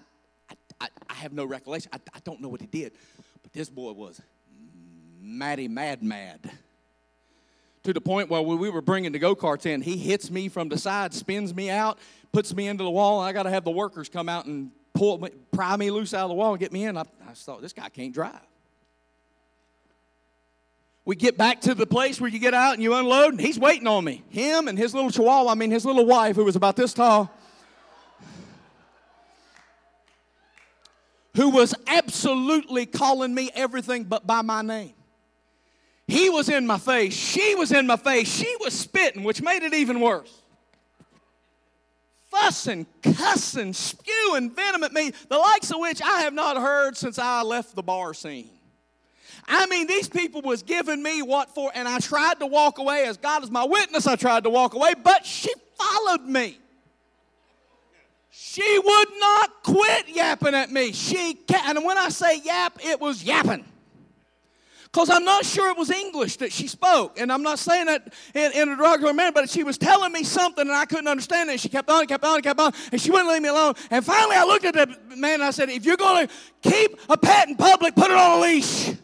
A: I, I, I, have no recollection. I, I don't know what he did. But this boy was maddy mad mad. To the point where when we were bringing the go karts in, he hits me from the side, spins me out, puts me into the wall, and I got to have the workers come out and pull me, pry me loose out of the wall and get me in. I, I thought, this guy can't drive. We get back to the place where you get out and you unload, and he's waiting on me. Him and his little chihuahua, I mean, his little wife, who was about this tall, who was absolutely calling me everything but by my name. He was in my face. She was in my face. She was spitting, which made it even worse. Fussing, cussing, spewing venom at me, the likes of which I have not heard since I left the bar scene. I mean, these people was giving me what for, and I tried to walk away. As God is my witness, I tried to walk away, but she followed me. She would not quit yapping at me. She and when I say yap, it was yapping. Because I'm not sure it was English that she spoke. And I'm not saying that in, in a derogatory manner, but she was telling me something and I couldn't understand it. And she kept on kept on kept on, and she wouldn't leave me alone. And finally, I looked at the man and I said, If you're going to keep a pet in public, put it on a leash.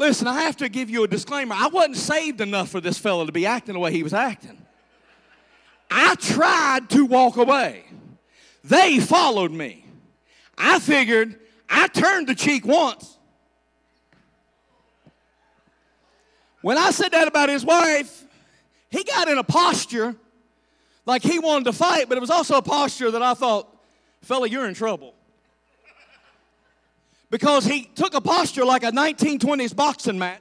A: Listen, I have to give you a disclaimer. I wasn't saved enough for this fellow to be acting the way he was acting. I tried to walk away. They followed me. I figured I turned the cheek once. When I said that about his wife, he got in a posture like he wanted to fight, but it was also a posture that I thought, fella, you're in trouble because he took a posture like a 1920s boxing match.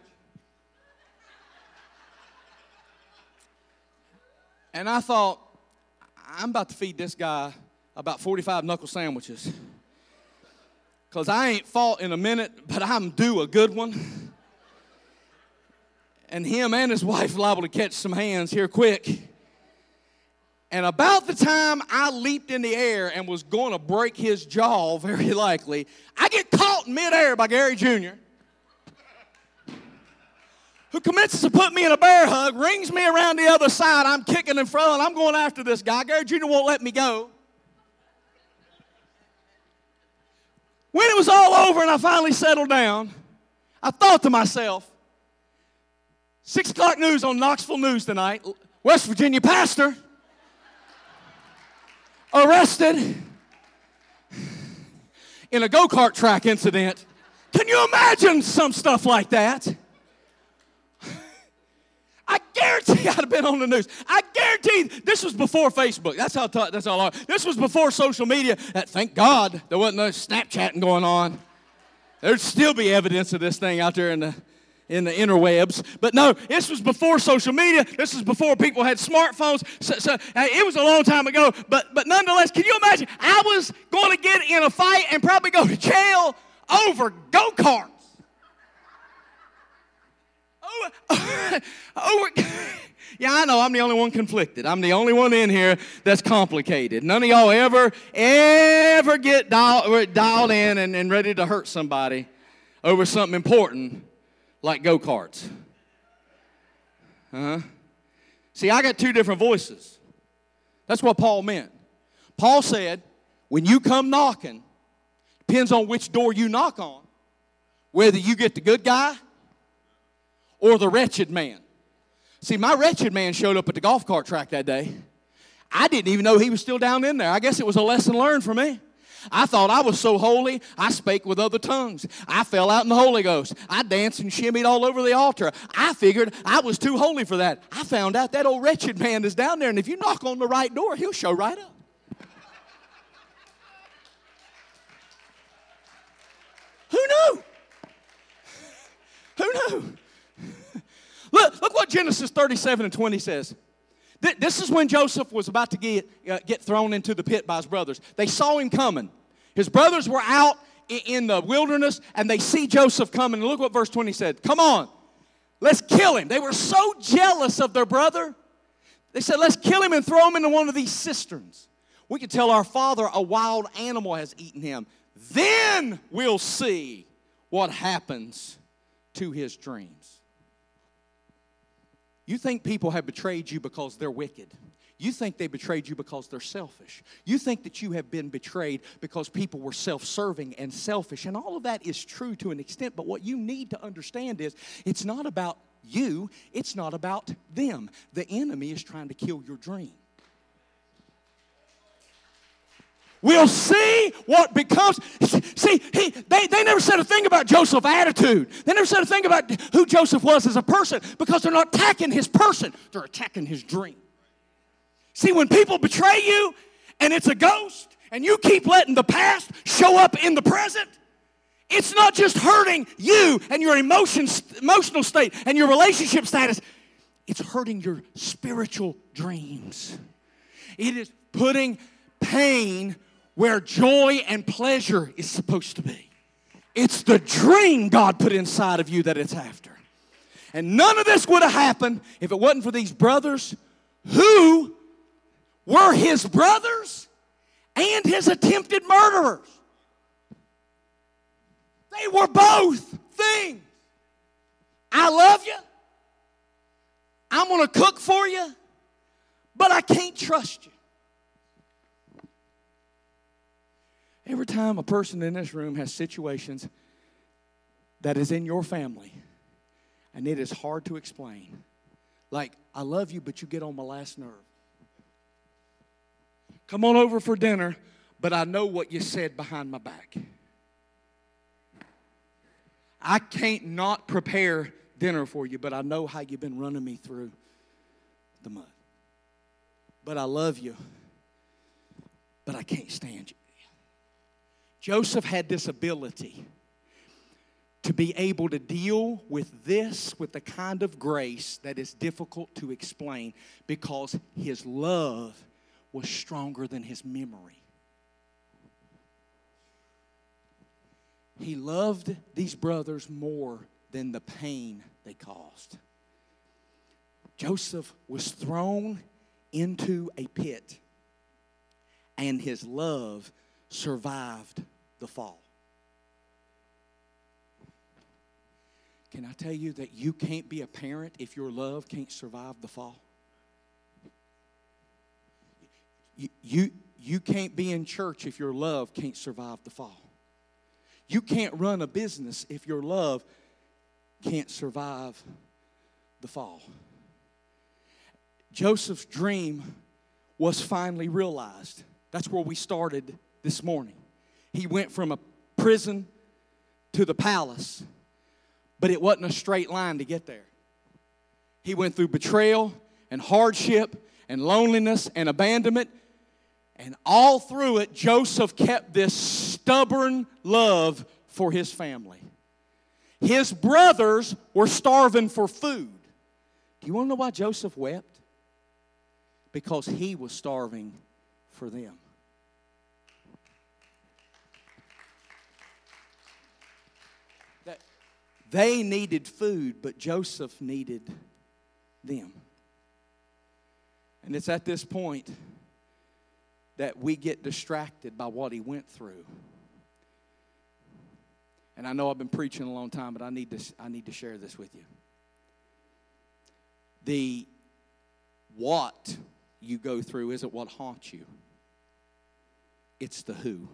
A: And I thought, I'm about to feed this guy about 45 knuckle sandwiches. Because I ain't fought in a minute, but I'm due a good one. And him and his wife liable to catch some hands here quick. And about the time I leaped in the air and was going to break his jaw, <laughs> very likely, I get caught in midair by Gary Jr., who commences to put me in a bear hug, rings me around the other side. I'm kicking in front, and I'm going after this guy. Gary Jr. won't let me go. When it was all over and I finally settled down, I thought to myself, six o'clock news on Knoxville News tonight, West Virginia pastor arrested in a go kart track incident. Can you imagine some stuff like that? I guarantee <laughs> I'd have been on the news. I guarantee this was before Facebook. That's how. T- that's all. This was before social media. That thank God there wasn't no Snapchatting going on. There'd still be evidence of this thing out there in the in the interwebs. But no, this was before social media. This was before people had smartphones. So, so it was a long time ago. But but nonetheless, can you imagine? I was going to get in a fight and probably go to jail over go karts. Over, <laughs> over. <laughs> Yeah, I know. I'm the only one conflicted. I'm the only one in here that's complicated. None of y'all ever, ever get dialed, dialed in and, and ready to hurt somebody over something important like go karts. Uh huh. See, I got two different voices. That's what Paul meant. Paul said, when you come knocking, depends on which door you knock on, whether you get the good guy or the wretched man. See, my wretched man showed up at the golf cart track that day. I didn't even know he was still down in there. I guess it was a lesson learned for me. I thought I was so holy, I spake with other tongues. I fell out in the Holy Ghost. I danced and shimmied all over the altar. I figured I was too holy for that. I found out that old wretched man is down there, and if you knock on the right door, he'll show right up. Who knew? Who knew? <laughs> Look, look what Genesis 37 and 20 says. This is when Joseph was about to get, uh, get thrown into the pit by his brothers. They saw him coming. His brothers were out in the wilderness and they see Joseph coming. Look what verse 20 said. Come on, let's kill him. They were so jealous of their brother. They said, let's kill him and throw him into one of these cisterns. We could tell our father a wild animal has eaten him. Then we'll see what happens to his dreams. You think people have betrayed you because they're wicked. You think they betrayed you because they're selfish. You think that you have been betrayed because people were self serving and selfish. And all of that is true to an extent, but what you need to understand is it's not about you, it's not about them. The enemy is trying to kill your dream. We'll see what becomes. See, he, they, they never said a thing about Joseph's attitude. They never said a thing about who Joseph was as a person because they're not attacking his person, they're attacking his dream. See, when people betray you and it's a ghost and you keep letting the past show up in the present, it's not just hurting you and your emotions, emotional state and your relationship status, it's hurting your spiritual dreams. It is putting pain where joy and pleasure is supposed to be. It's the dream God put inside of you that it's after. And none of this would have happened if it wasn't for these brothers who were his brothers and his attempted murderers. They were both things. I love you. I'm going to cook for you, but I can't trust you. Every time a person in this room has situations that is in your family and it is hard to explain, like, I love you, but you get on my last nerve. Come on over for dinner, but I know what you said behind my back. I can't not prepare dinner for you, but I know how you've been running me through the mud. But I love you, but I can't stand you. Joseph had this ability to be able to deal with this with the kind of grace that is difficult to explain because his love was stronger than his memory. He loved these brothers more than the pain they caused. Joseph was thrown into a pit, and his love survived the fall. Can I tell you that you can't be a parent if your love can't survive the fall? You, you, you can't be in church if your love can't survive the fall. You can't run a business if your love can't survive the fall. Joseph's dream was finally realized. That's where we started this morning. He went from a prison to the palace, but it wasn't a straight line to get there. He went through betrayal and hardship and loneliness and abandonment. And all through it, Joseph kept this stubborn love for his family. His brothers were starving for food. Do you want to know why Joseph wept? Because he was starving for them. They needed food, but Joseph needed them. And it's at this point that we get distracted by what he went through. And I know I've been preaching a long time, but I need to, I need to share this with you. The what you go through isn't what haunts you, it's the who.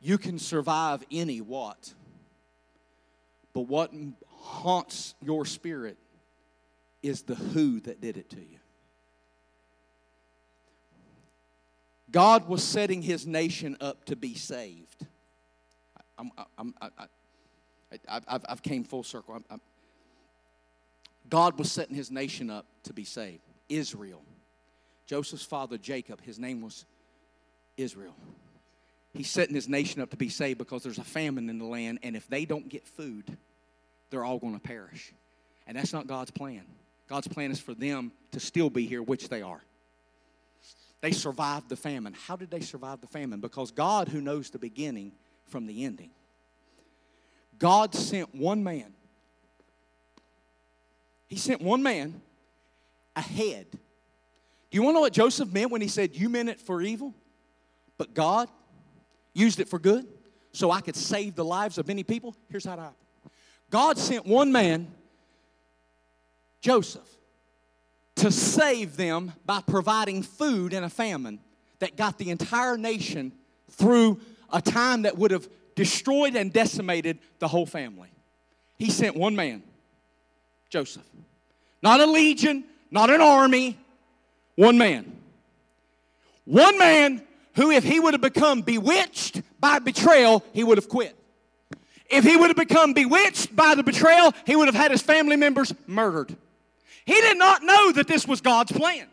A: You can survive any what. But what haunts your spirit is the who that did it to you. God was setting his nation up to be saved. I'm, I'm, I, I, I've, I've came full circle. I'm, I'm, God was setting his nation up to be saved. Israel. Joseph's father, Jacob, his name was Israel. He's setting his nation up to be saved because there's a famine in the land, and if they don't get food, they're all going to perish. And that's not God's plan. God's plan is for them to still be here, which they are. They survived the famine. How did they survive the famine? Because God, who knows the beginning from the ending, God sent one man. He sent one man ahead. Do you want to know what Joseph meant when he said, You meant it for evil, but God used it for good so I could save the lives of many people? Here's how it happened God sent one man, Joseph, to save them by providing food in a famine that got the entire nation through a time that would have destroyed and decimated the whole family. He sent one man, Joseph. Not a legion, not an army, one man. One man who, if he would have become bewitched by betrayal, he would have quit. If he would have become bewitched by the betrayal, he would have had his family members murdered. He did not know that this was God's plan.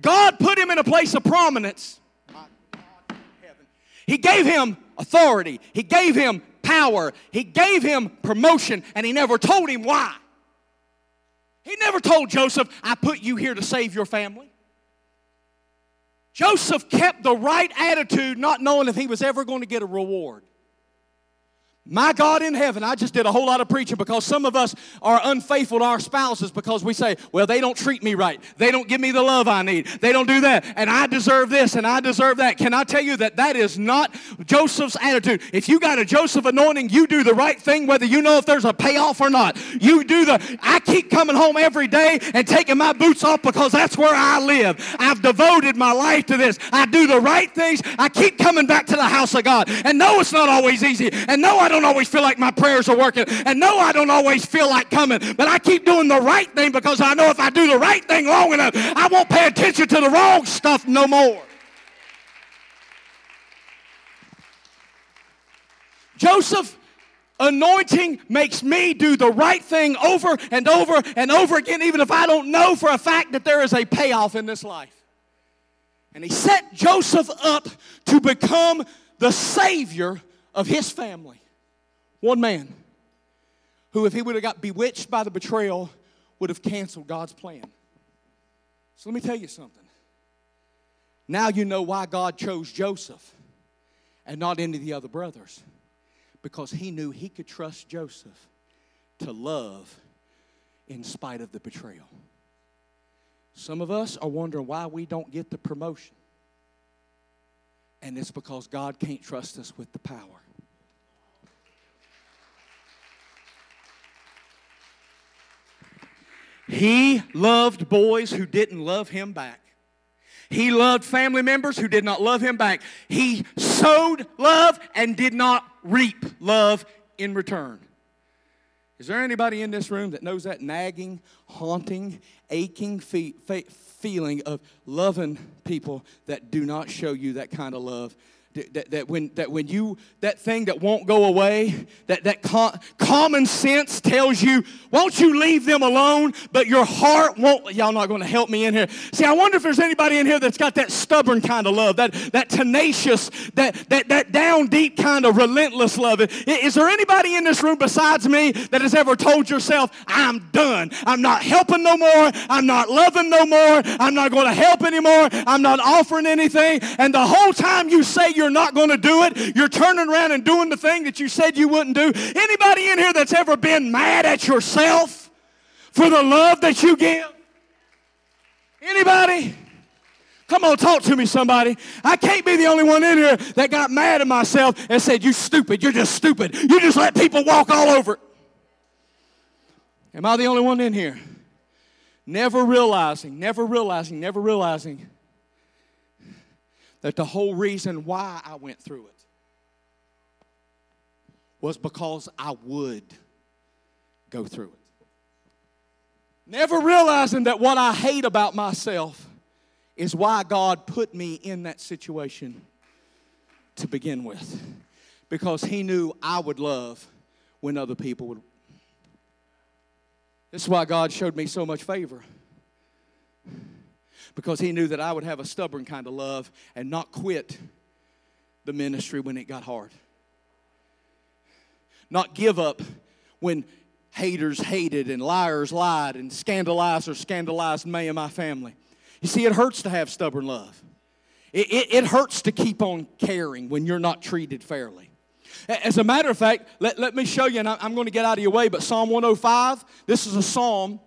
A: God put him in a place of prominence. He gave him authority, he gave him power, he gave him promotion, and he never told him why. He never told Joseph, I put you here to save your family. Joseph kept the right attitude, not knowing if he was ever going to get a reward. My God in heaven, I just did a whole lot of preaching because some of us are unfaithful to our spouses because we say, well, they don't treat me right. They don't give me the love I need. They don't do that. And I deserve this and I deserve that. Can I tell you that that is not Joseph's attitude? If you got a Joseph anointing, you do the right thing whether you know if there's a payoff or not. You do the, I keep coming home every day and taking my boots off because that's where I live. I've devoted my life to this. I do the right things. I keep coming back to the house of God. And no, it's not always easy. And no, I don't always feel like my prayers are working. And no, I don't always feel like coming. But I keep doing the right thing because I know if I do the right thing long enough, I won't pay attention to the wrong stuff no more. Joseph anointing makes me do the right thing over and over and over again, even if I don't know for a fact that there is a payoff in this life. And he set Joseph up to become the Savior of his family. One man who, if he would have got bewitched by the betrayal, would have canceled God's plan. So let me tell you something. Now you know why God chose Joseph and not any of the other brothers. Because he knew he could trust Joseph to love in spite of the betrayal. Some of us are wondering why we don't get the promotion. And it's because God can't trust us with the power. He loved boys who didn't love him back. He loved family members who did not love him back. He sowed love and did not reap love in return. Is there anybody in this room that knows that nagging, haunting, aching fe- fe- feeling of loving people that do not show you that kind of love that, that, when, that when you, that thing that won't go away, that, that com- common sense tells you, won't you leave them alone? But your heart won't, y'all not going to help me in here. See, I wonder if there's anybody in here that's got that stubborn kind of love, that, that tenacious, that, that, that down deep kind of relentless love. Is there anybody in this room besides me that has ever told yourself, I'm done. I'm not helping no more. I'm not loving no more. I'm not going to help anymore. I'm not offering anything. And the whole time you say you're not going to do it. You're turning around and doing the thing that you said you wouldn't do. Anybody in here that's ever been mad at yourself for the love that you give? Anybody? Come on, talk to me, somebody. I can't be the only one in here that got mad at myself and said, You stupid. You're just stupid. You just let people walk all over. Am I the only one in here? Never realizing, never realizing, never realizing that the whole reason why I went through it was because I would go through it. Never realizing that what I hate about myself is why God put me in that situation to begin with. Because He knew I would love when other people would. This is why God showed me so much favor because he knew that I would have a stubborn kind of love and not quit the ministry when it got hard. Not give up when haters hated and liars lied and scandalizers scandalized me and my family. You see, it hurts to have stubborn love. It, it, it, hurts to keep on caring when you're not treated fairly. As a matter of fact, let, let me show you, and I'm going to get out of your way, but Psalm 105, this is a psalm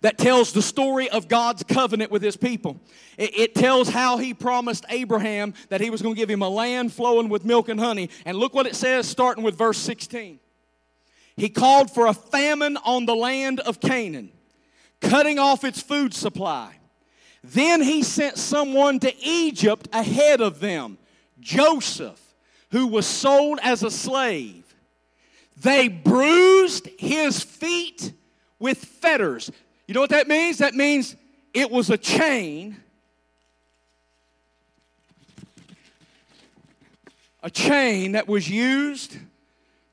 A: that tells the story of God's covenant with his people. It, it, tells how he promised Abraham that he was going to give him a land flowing with milk and honey. And look what it says, starting with verse 16. He called for a famine on the land of Canaan, cutting off its food supply. Then he sent someone to Egypt ahead of them, Joseph, who was sold as a slave. They bruised his feet with fetters. You know what that means? That means it was a chain. A chain that was used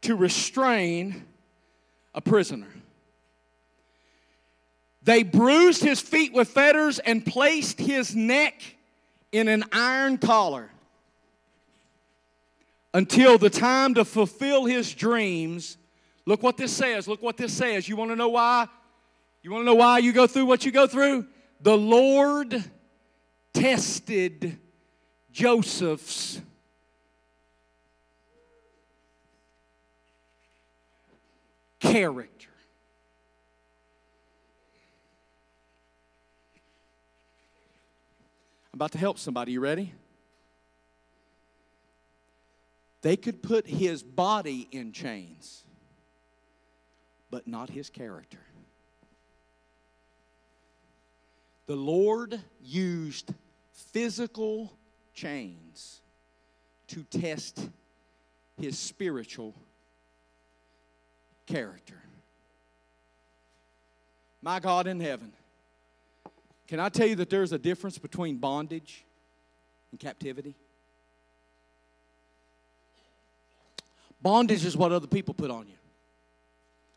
A: to restrain a prisoner. They bruised his feet with fetters and placed his neck in an iron collar until the time to fulfill his dreams. Look what this says. Look what this says. You want to know why? You want to know why you go through what you go through? The Lord tested Joseph's character. I'm about to help somebody. You ready? They could put his body in chains, but not his character. The Lord used physical chains to test his spiritual character. My God in heaven, can I tell you that there's a difference between bondage and captivity? Bondage is what other people put on you.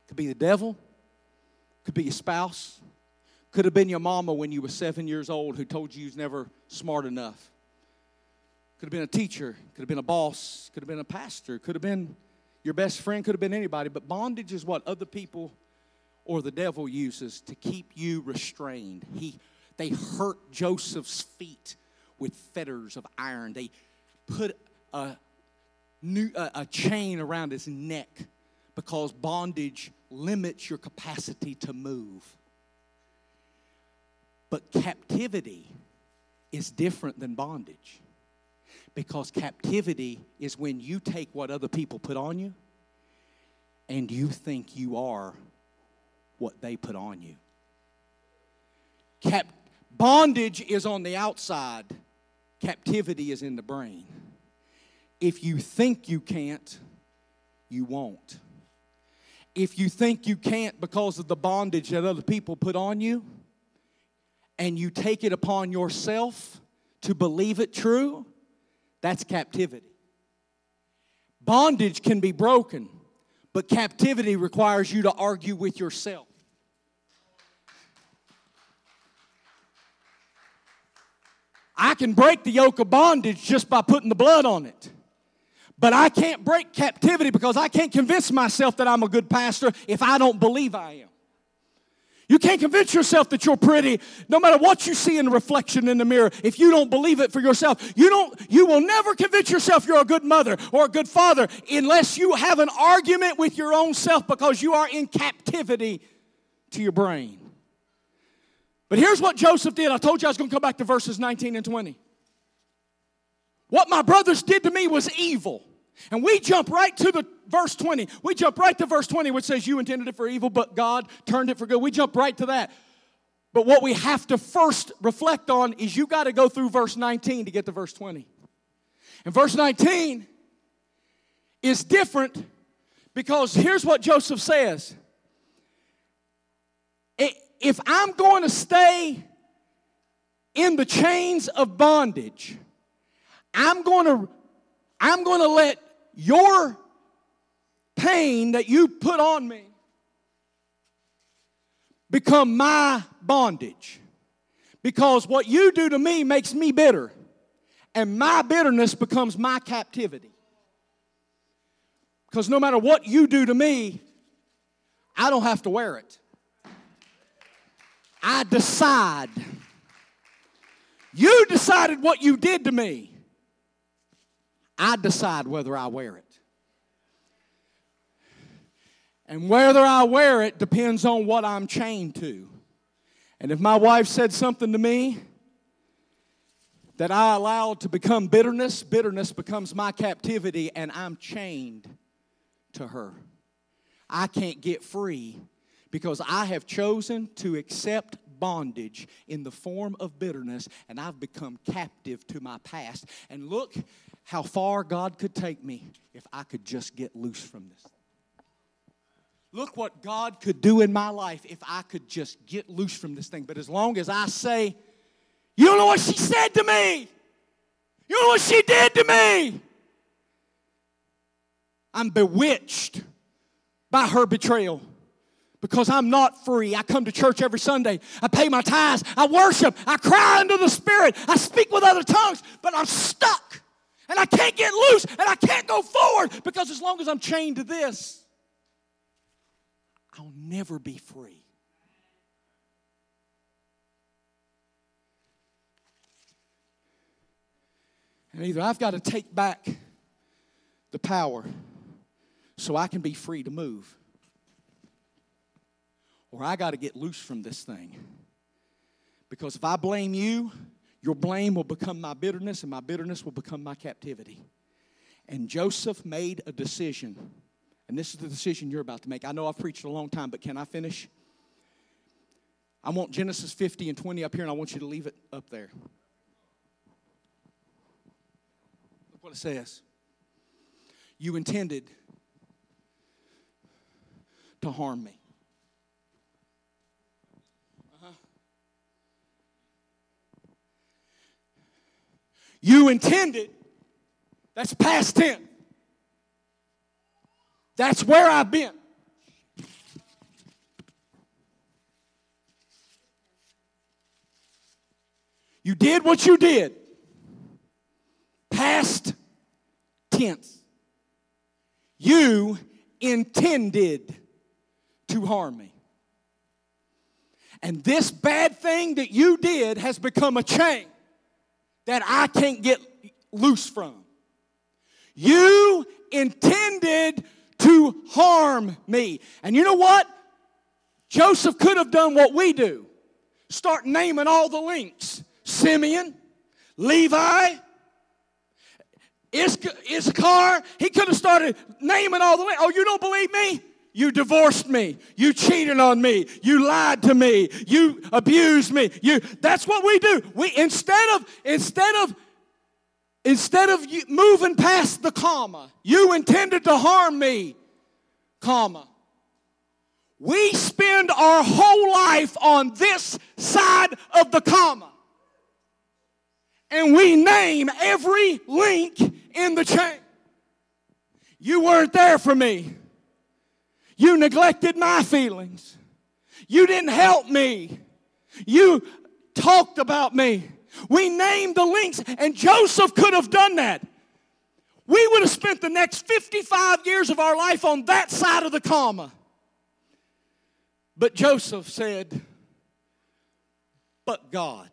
A: Could be the devil, could be your spouse, could have been your mama when you were seven years old who told you you was never smart enough. Could have been a teacher, could have been a boss, could have been a pastor, could have been your best friend, could have been anybody. But bondage is what other people or the devil uses to keep you restrained. He, they hurt Joseph's feet with fetters of iron. They put a, new, a, a chain around his neck because bondage limits your capacity to move. But captivity is different than bondage because captivity is when you take what other people put on you and you think you are what they put on you. Cap- bondage is on the outside, captivity is in the brain. If you think you can't, you won't. If you think you can't because of the bondage that other people put on you, and you take it upon yourself to believe it true, that's captivity. Bondage can be broken, but captivity requires you to argue with yourself. I can break the yoke of bondage just by putting the blood on it. But I can't break captivity because I can't convince myself that I'm a good pastor if I don't believe I am. You can't convince yourself that you're pretty no matter what you see in the reflection in the mirror. If you don't believe it for yourself, you don't you will never convince yourself you're a good mother or a good father unless you have an argument with your own self because you are in captivity to your brain. But here's what Joseph did. I told you I was going to come back to verses 19 and 20. What my brothers did to me was evil. And we jump right to the verse 20. We jump right to verse 20, which says, You intended it for evil, but God turned it for good. We jump right to that. But what we have to first reflect on is you got to go through verse 19 to get to verse 20. And verse 19 is different because here's what Joseph says If I'm going to stay in the chains of bondage, I'm going to I'm going to let your pain that you put on me become my bondage. Because what you do to me makes me bitter.
B: and my bitterness becomes my captivity. Because no matter what you do to me, I don't have to wear it. I decide. You decided what you did to me. I decide whether I wear it. And whether I wear it depends on what I'm chained to. And if my wife said something to me that I allowed to become bitterness, bitterness becomes my captivity, and I'm chained to her. I can't get free because I have chosen to accept bondage in the form of bitterness, and I've become captive to my past. And look how far God could take me if I could just get loose from this. Look what God could do in my life if I could just get loose from this thing. But as long as I say, You don't know what she said to me, you don't know what she did to me, I'm bewitched by her betrayal because I'm not free. I come to church every Sunday. I pay my tithes. I worship. I cry into the Spirit. I speak with other tongues, but I'm stuck. And I can't get loose and I can't go forward because as long as I'm chained to this, I'll never be free. And either I've got to take back the power so I can be free to move, or I got to get loose from this thing. Because if I blame you, your blame will become my bitterness, and my bitterness will become my captivity. And Joseph made a decision and this is the decision you're about to make. I know I've preached a long time, but can I finish? I want Genesis 50 and 20 up here, and I want you to leave it up there. Look what it says. You intended to harm me. You intended, that's past tense. That's where I've been. You did what you did. Past tense. You intended to harm me. And this bad thing that you did has become a chain that I can't get loose from. You intended to harm me. And you know what? Joseph could have done what we do start naming all the links Simeon, Levi, Issachar. He could have started naming all the links. Oh, you don't believe me? You divorced me. You cheated on me. You lied to me. You abused me. You that's what we do. We instead of instead of Instead of moving past the comma, you intended to harm me, comma. We spend our whole life on this side of the comma. And we name every link in the chain. You weren't there for me. You neglected my feelings. You didn't help me. You talked about me. We named the links, and Joseph could have done that. We would have spent the next 55 years of our life on that side of the comma. But Joseph said, But God.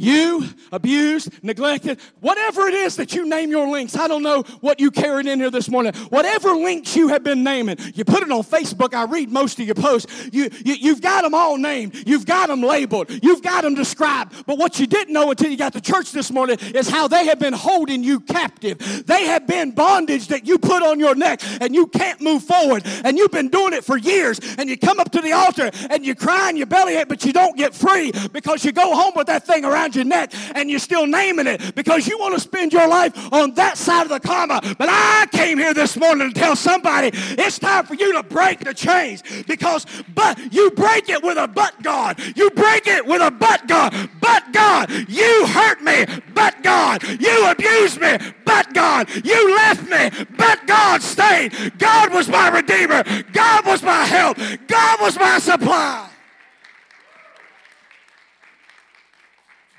B: You abused, neglected, whatever it is that you name your links. I don't know what you carried in here this morning. Whatever links you have been naming, you put it on Facebook. I read most of your posts. You, you, have got them all named. You've got them labeled. You've got them described. But what you didn't know until you got to church this morning is how they have been holding you captive. They have been bondage that you put on your neck and you can't move forward. And you've been doing it for years. And you come up to the altar and you cry and you bellyache, but you don't get free because you go home with that thing around your neck and you're still naming it because you want to spend your life on that side of the comma. But I came here this morning to tell somebody it's time for you to break the chains because but you break it with a but God. You break it with a but God. But God, you hurt me. But God, you abused me. But God, you left me. But God stayed. God was my redeemer. God was my help. God was my supply.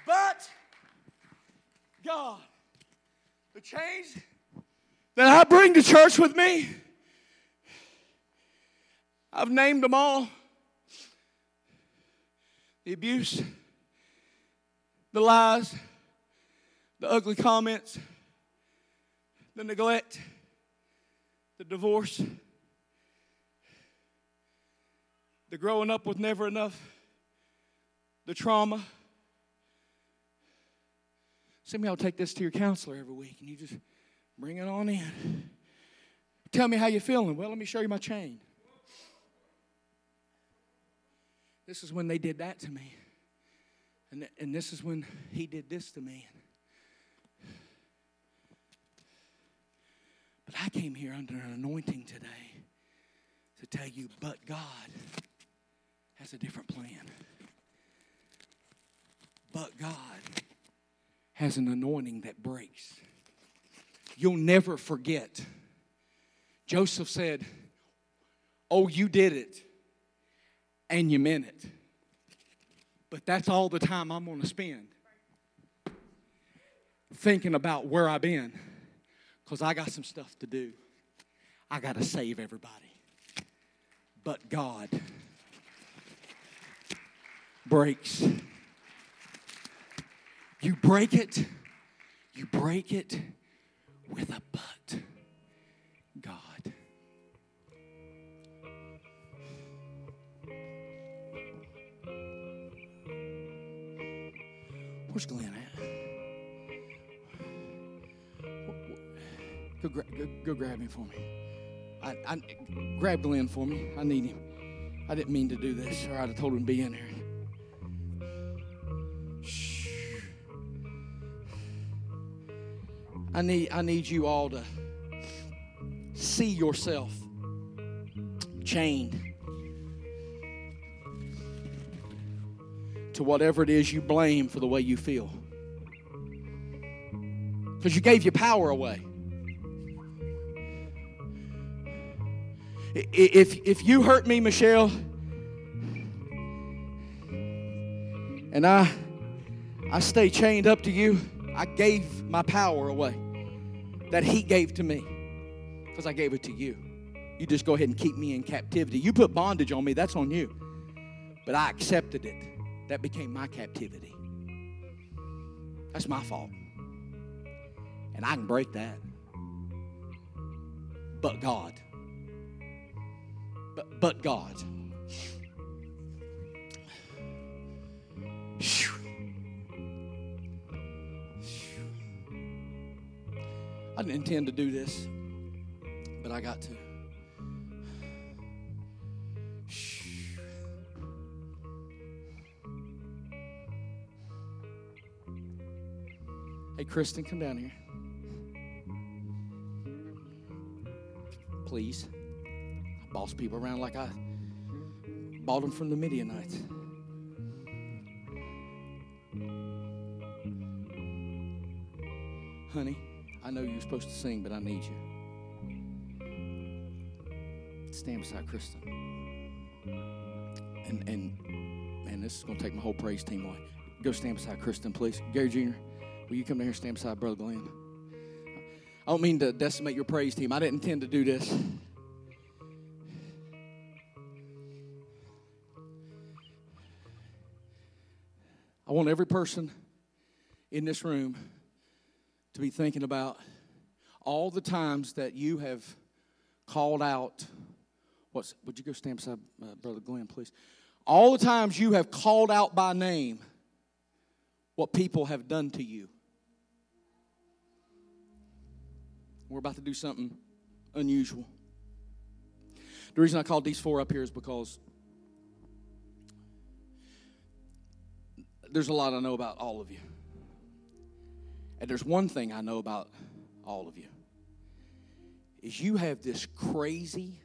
B: But God, the change that I bring to church with me, I've named them all the abuse, the lies, the ugly comments, the neglect, the divorce, the growing up with never enough, the trauma. Some of y'all take this to your counselor every week and you just bring it on in. Tell me how you're feeling. Well, let me show you my chain. This is when they did that to me. And, and this is when he did this to me. But I came here under an anointing today to tell you, but God has a different plan. But God has an anointing that breaks. You'll never forget. Joseph said, Oh, you did it, and you meant it. But that's all the time I'm going to spend thinking about where I've been because I got some stuff to do. I got to save everybody. But God breaks. You break it, you break it with a but. God. Where's Glenn at? Go, gra- go, go grab him for me. I, I, grab Glenn for me. I need him. I didn't mean to do this, or I'd have told him to be in here. I need, I need you all to see yourself chained to whatever it is you blame for the way you feel. Because you gave your power away. If, if you hurt me, Michelle, and I, I stay chained up to you, I gave my power away that He gave to me because I gave it to you. You just go ahead and keep me in captivity. You put bondage on me, that's on you. But I accepted it. That became my captivity. That's my fault. And I can break that. But God. But, but God. Phew. I didn't intend to do this, but I got to. Hey, Kristen, come down here. Please. I boss people around like I bought them from the Midianites. Honey, I know you're supposed to sing, but I need you. Stand beside Kristen. And and man, this is gonna take my whole praise team away. Go stand beside Kristen, please. Gary Jr., will you come down here and stand beside Brother Glenn? I don't mean to decimate your praise team. I didn't intend to do this. I want every person in this room to be thinking about all the times that you have called out. What's, would you go stand beside uh, Brother Glenn, please? All the times you have called out by name what people have done to you. We're about to do something unusual. The reason I called these four up here is because there's a lot I know about all of you. And there's one thing I know about all of you is you have this crazy,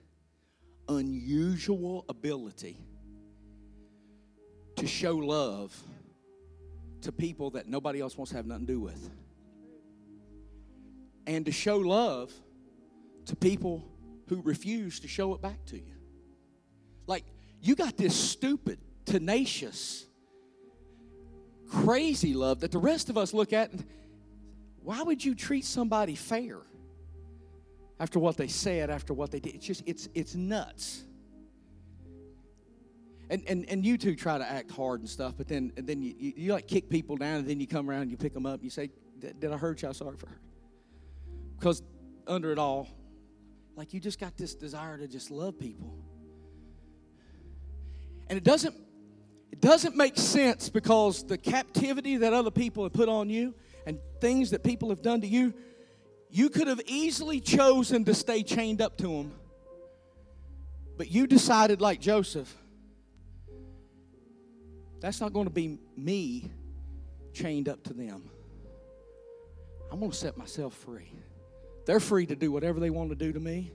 B: unusual ability to show love to people that nobody else wants to have nothing to do with. And to show love to people who refuse to show it back to you. Like, you got this stupid, tenacious, crazy love that the rest of us look at and why would you treat somebody fair after what they said, after what they did? It's just, it's, it's nuts. And, and, and you two try to act hard and stuff, but then, and then you, you, you like kick people down, and then you come around and you pick them up and you say, Did I hurt you? I'm sorry for her. Because under it all, like you just got this desire to just love people. And it doesn't it doesn't make sense because the captivity that other people have put on you and things that people have done to you, you could have easily chosen to stay chained up to them. But you decided, like Joseph, that's not going to be me chained up to them. I'm going to set myself free. They're free to do whatever they want to do to me.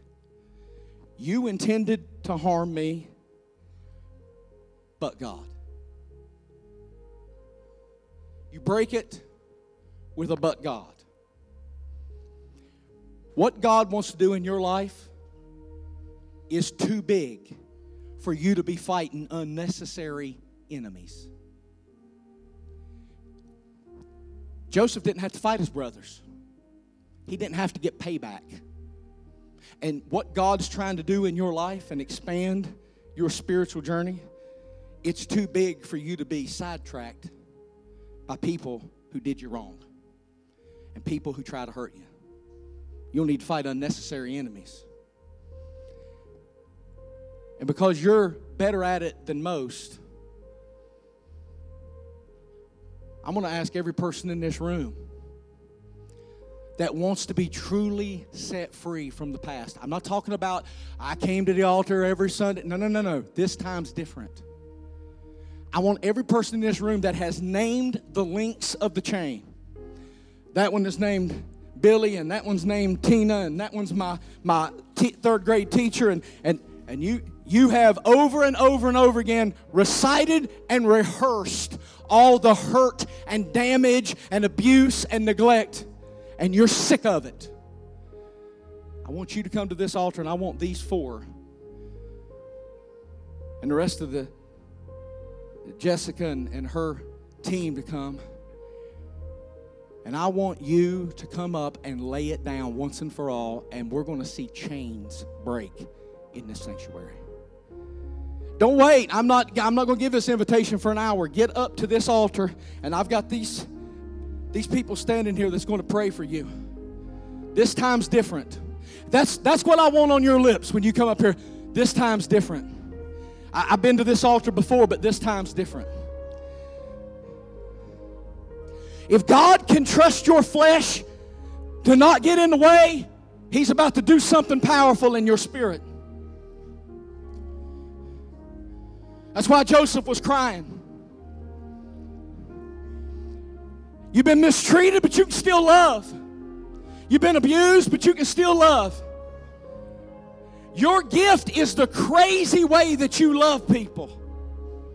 B: You intended to harm me, but God. You break it with a but God. What God wants to do in your life is too big for you to be fighting unnecessary enemies. Joseph didn't have to fight his brothers, he didn't have to get payback. And what God's trying to do in your life and expand your spiritual journey, it's too big for you to be sidetracked by people who did you wrong and people who try to hurt you. You'll need to fight unnecessary enemies. And because you're better at it than most, I'm going to ask every person in this room that wants to be truly set free from the past. I'm not talking about I came to the altar every Sunday. No, no, no, no. This time's different. I want every person in this room that has named the links of the chain. That one is named Billy, and that one's named Tina, and that one's my, my t- third grade teacher, and, and, and you, you have over and over and over again recited and rehearsed all the hurt and damage and abuse and neglect, and you're sick of it. I want you to come to this altar, and I want these four and the rest of the Jessica and, and her team to come. And I want you to come up and lay it down once and for all, and we're going to see chains break in this sanctuary. Don't wait. I'm not, I'm not going to give this invitation for an hour. Get up to this altar, and I've got these, these people standing here that's going to pray for you. This time's different. That's, that's what I want on your lips when you come up here. This time's different. I, I've been to this altar before, but this time's different. If God can trust your flesh to not get in the way, He's about to do something powerful in your spirit. That's why Joseph was crying. You've been mistreated, but you can still love. You've been abused, but you can still love. Your gift is the crazy way that you love people.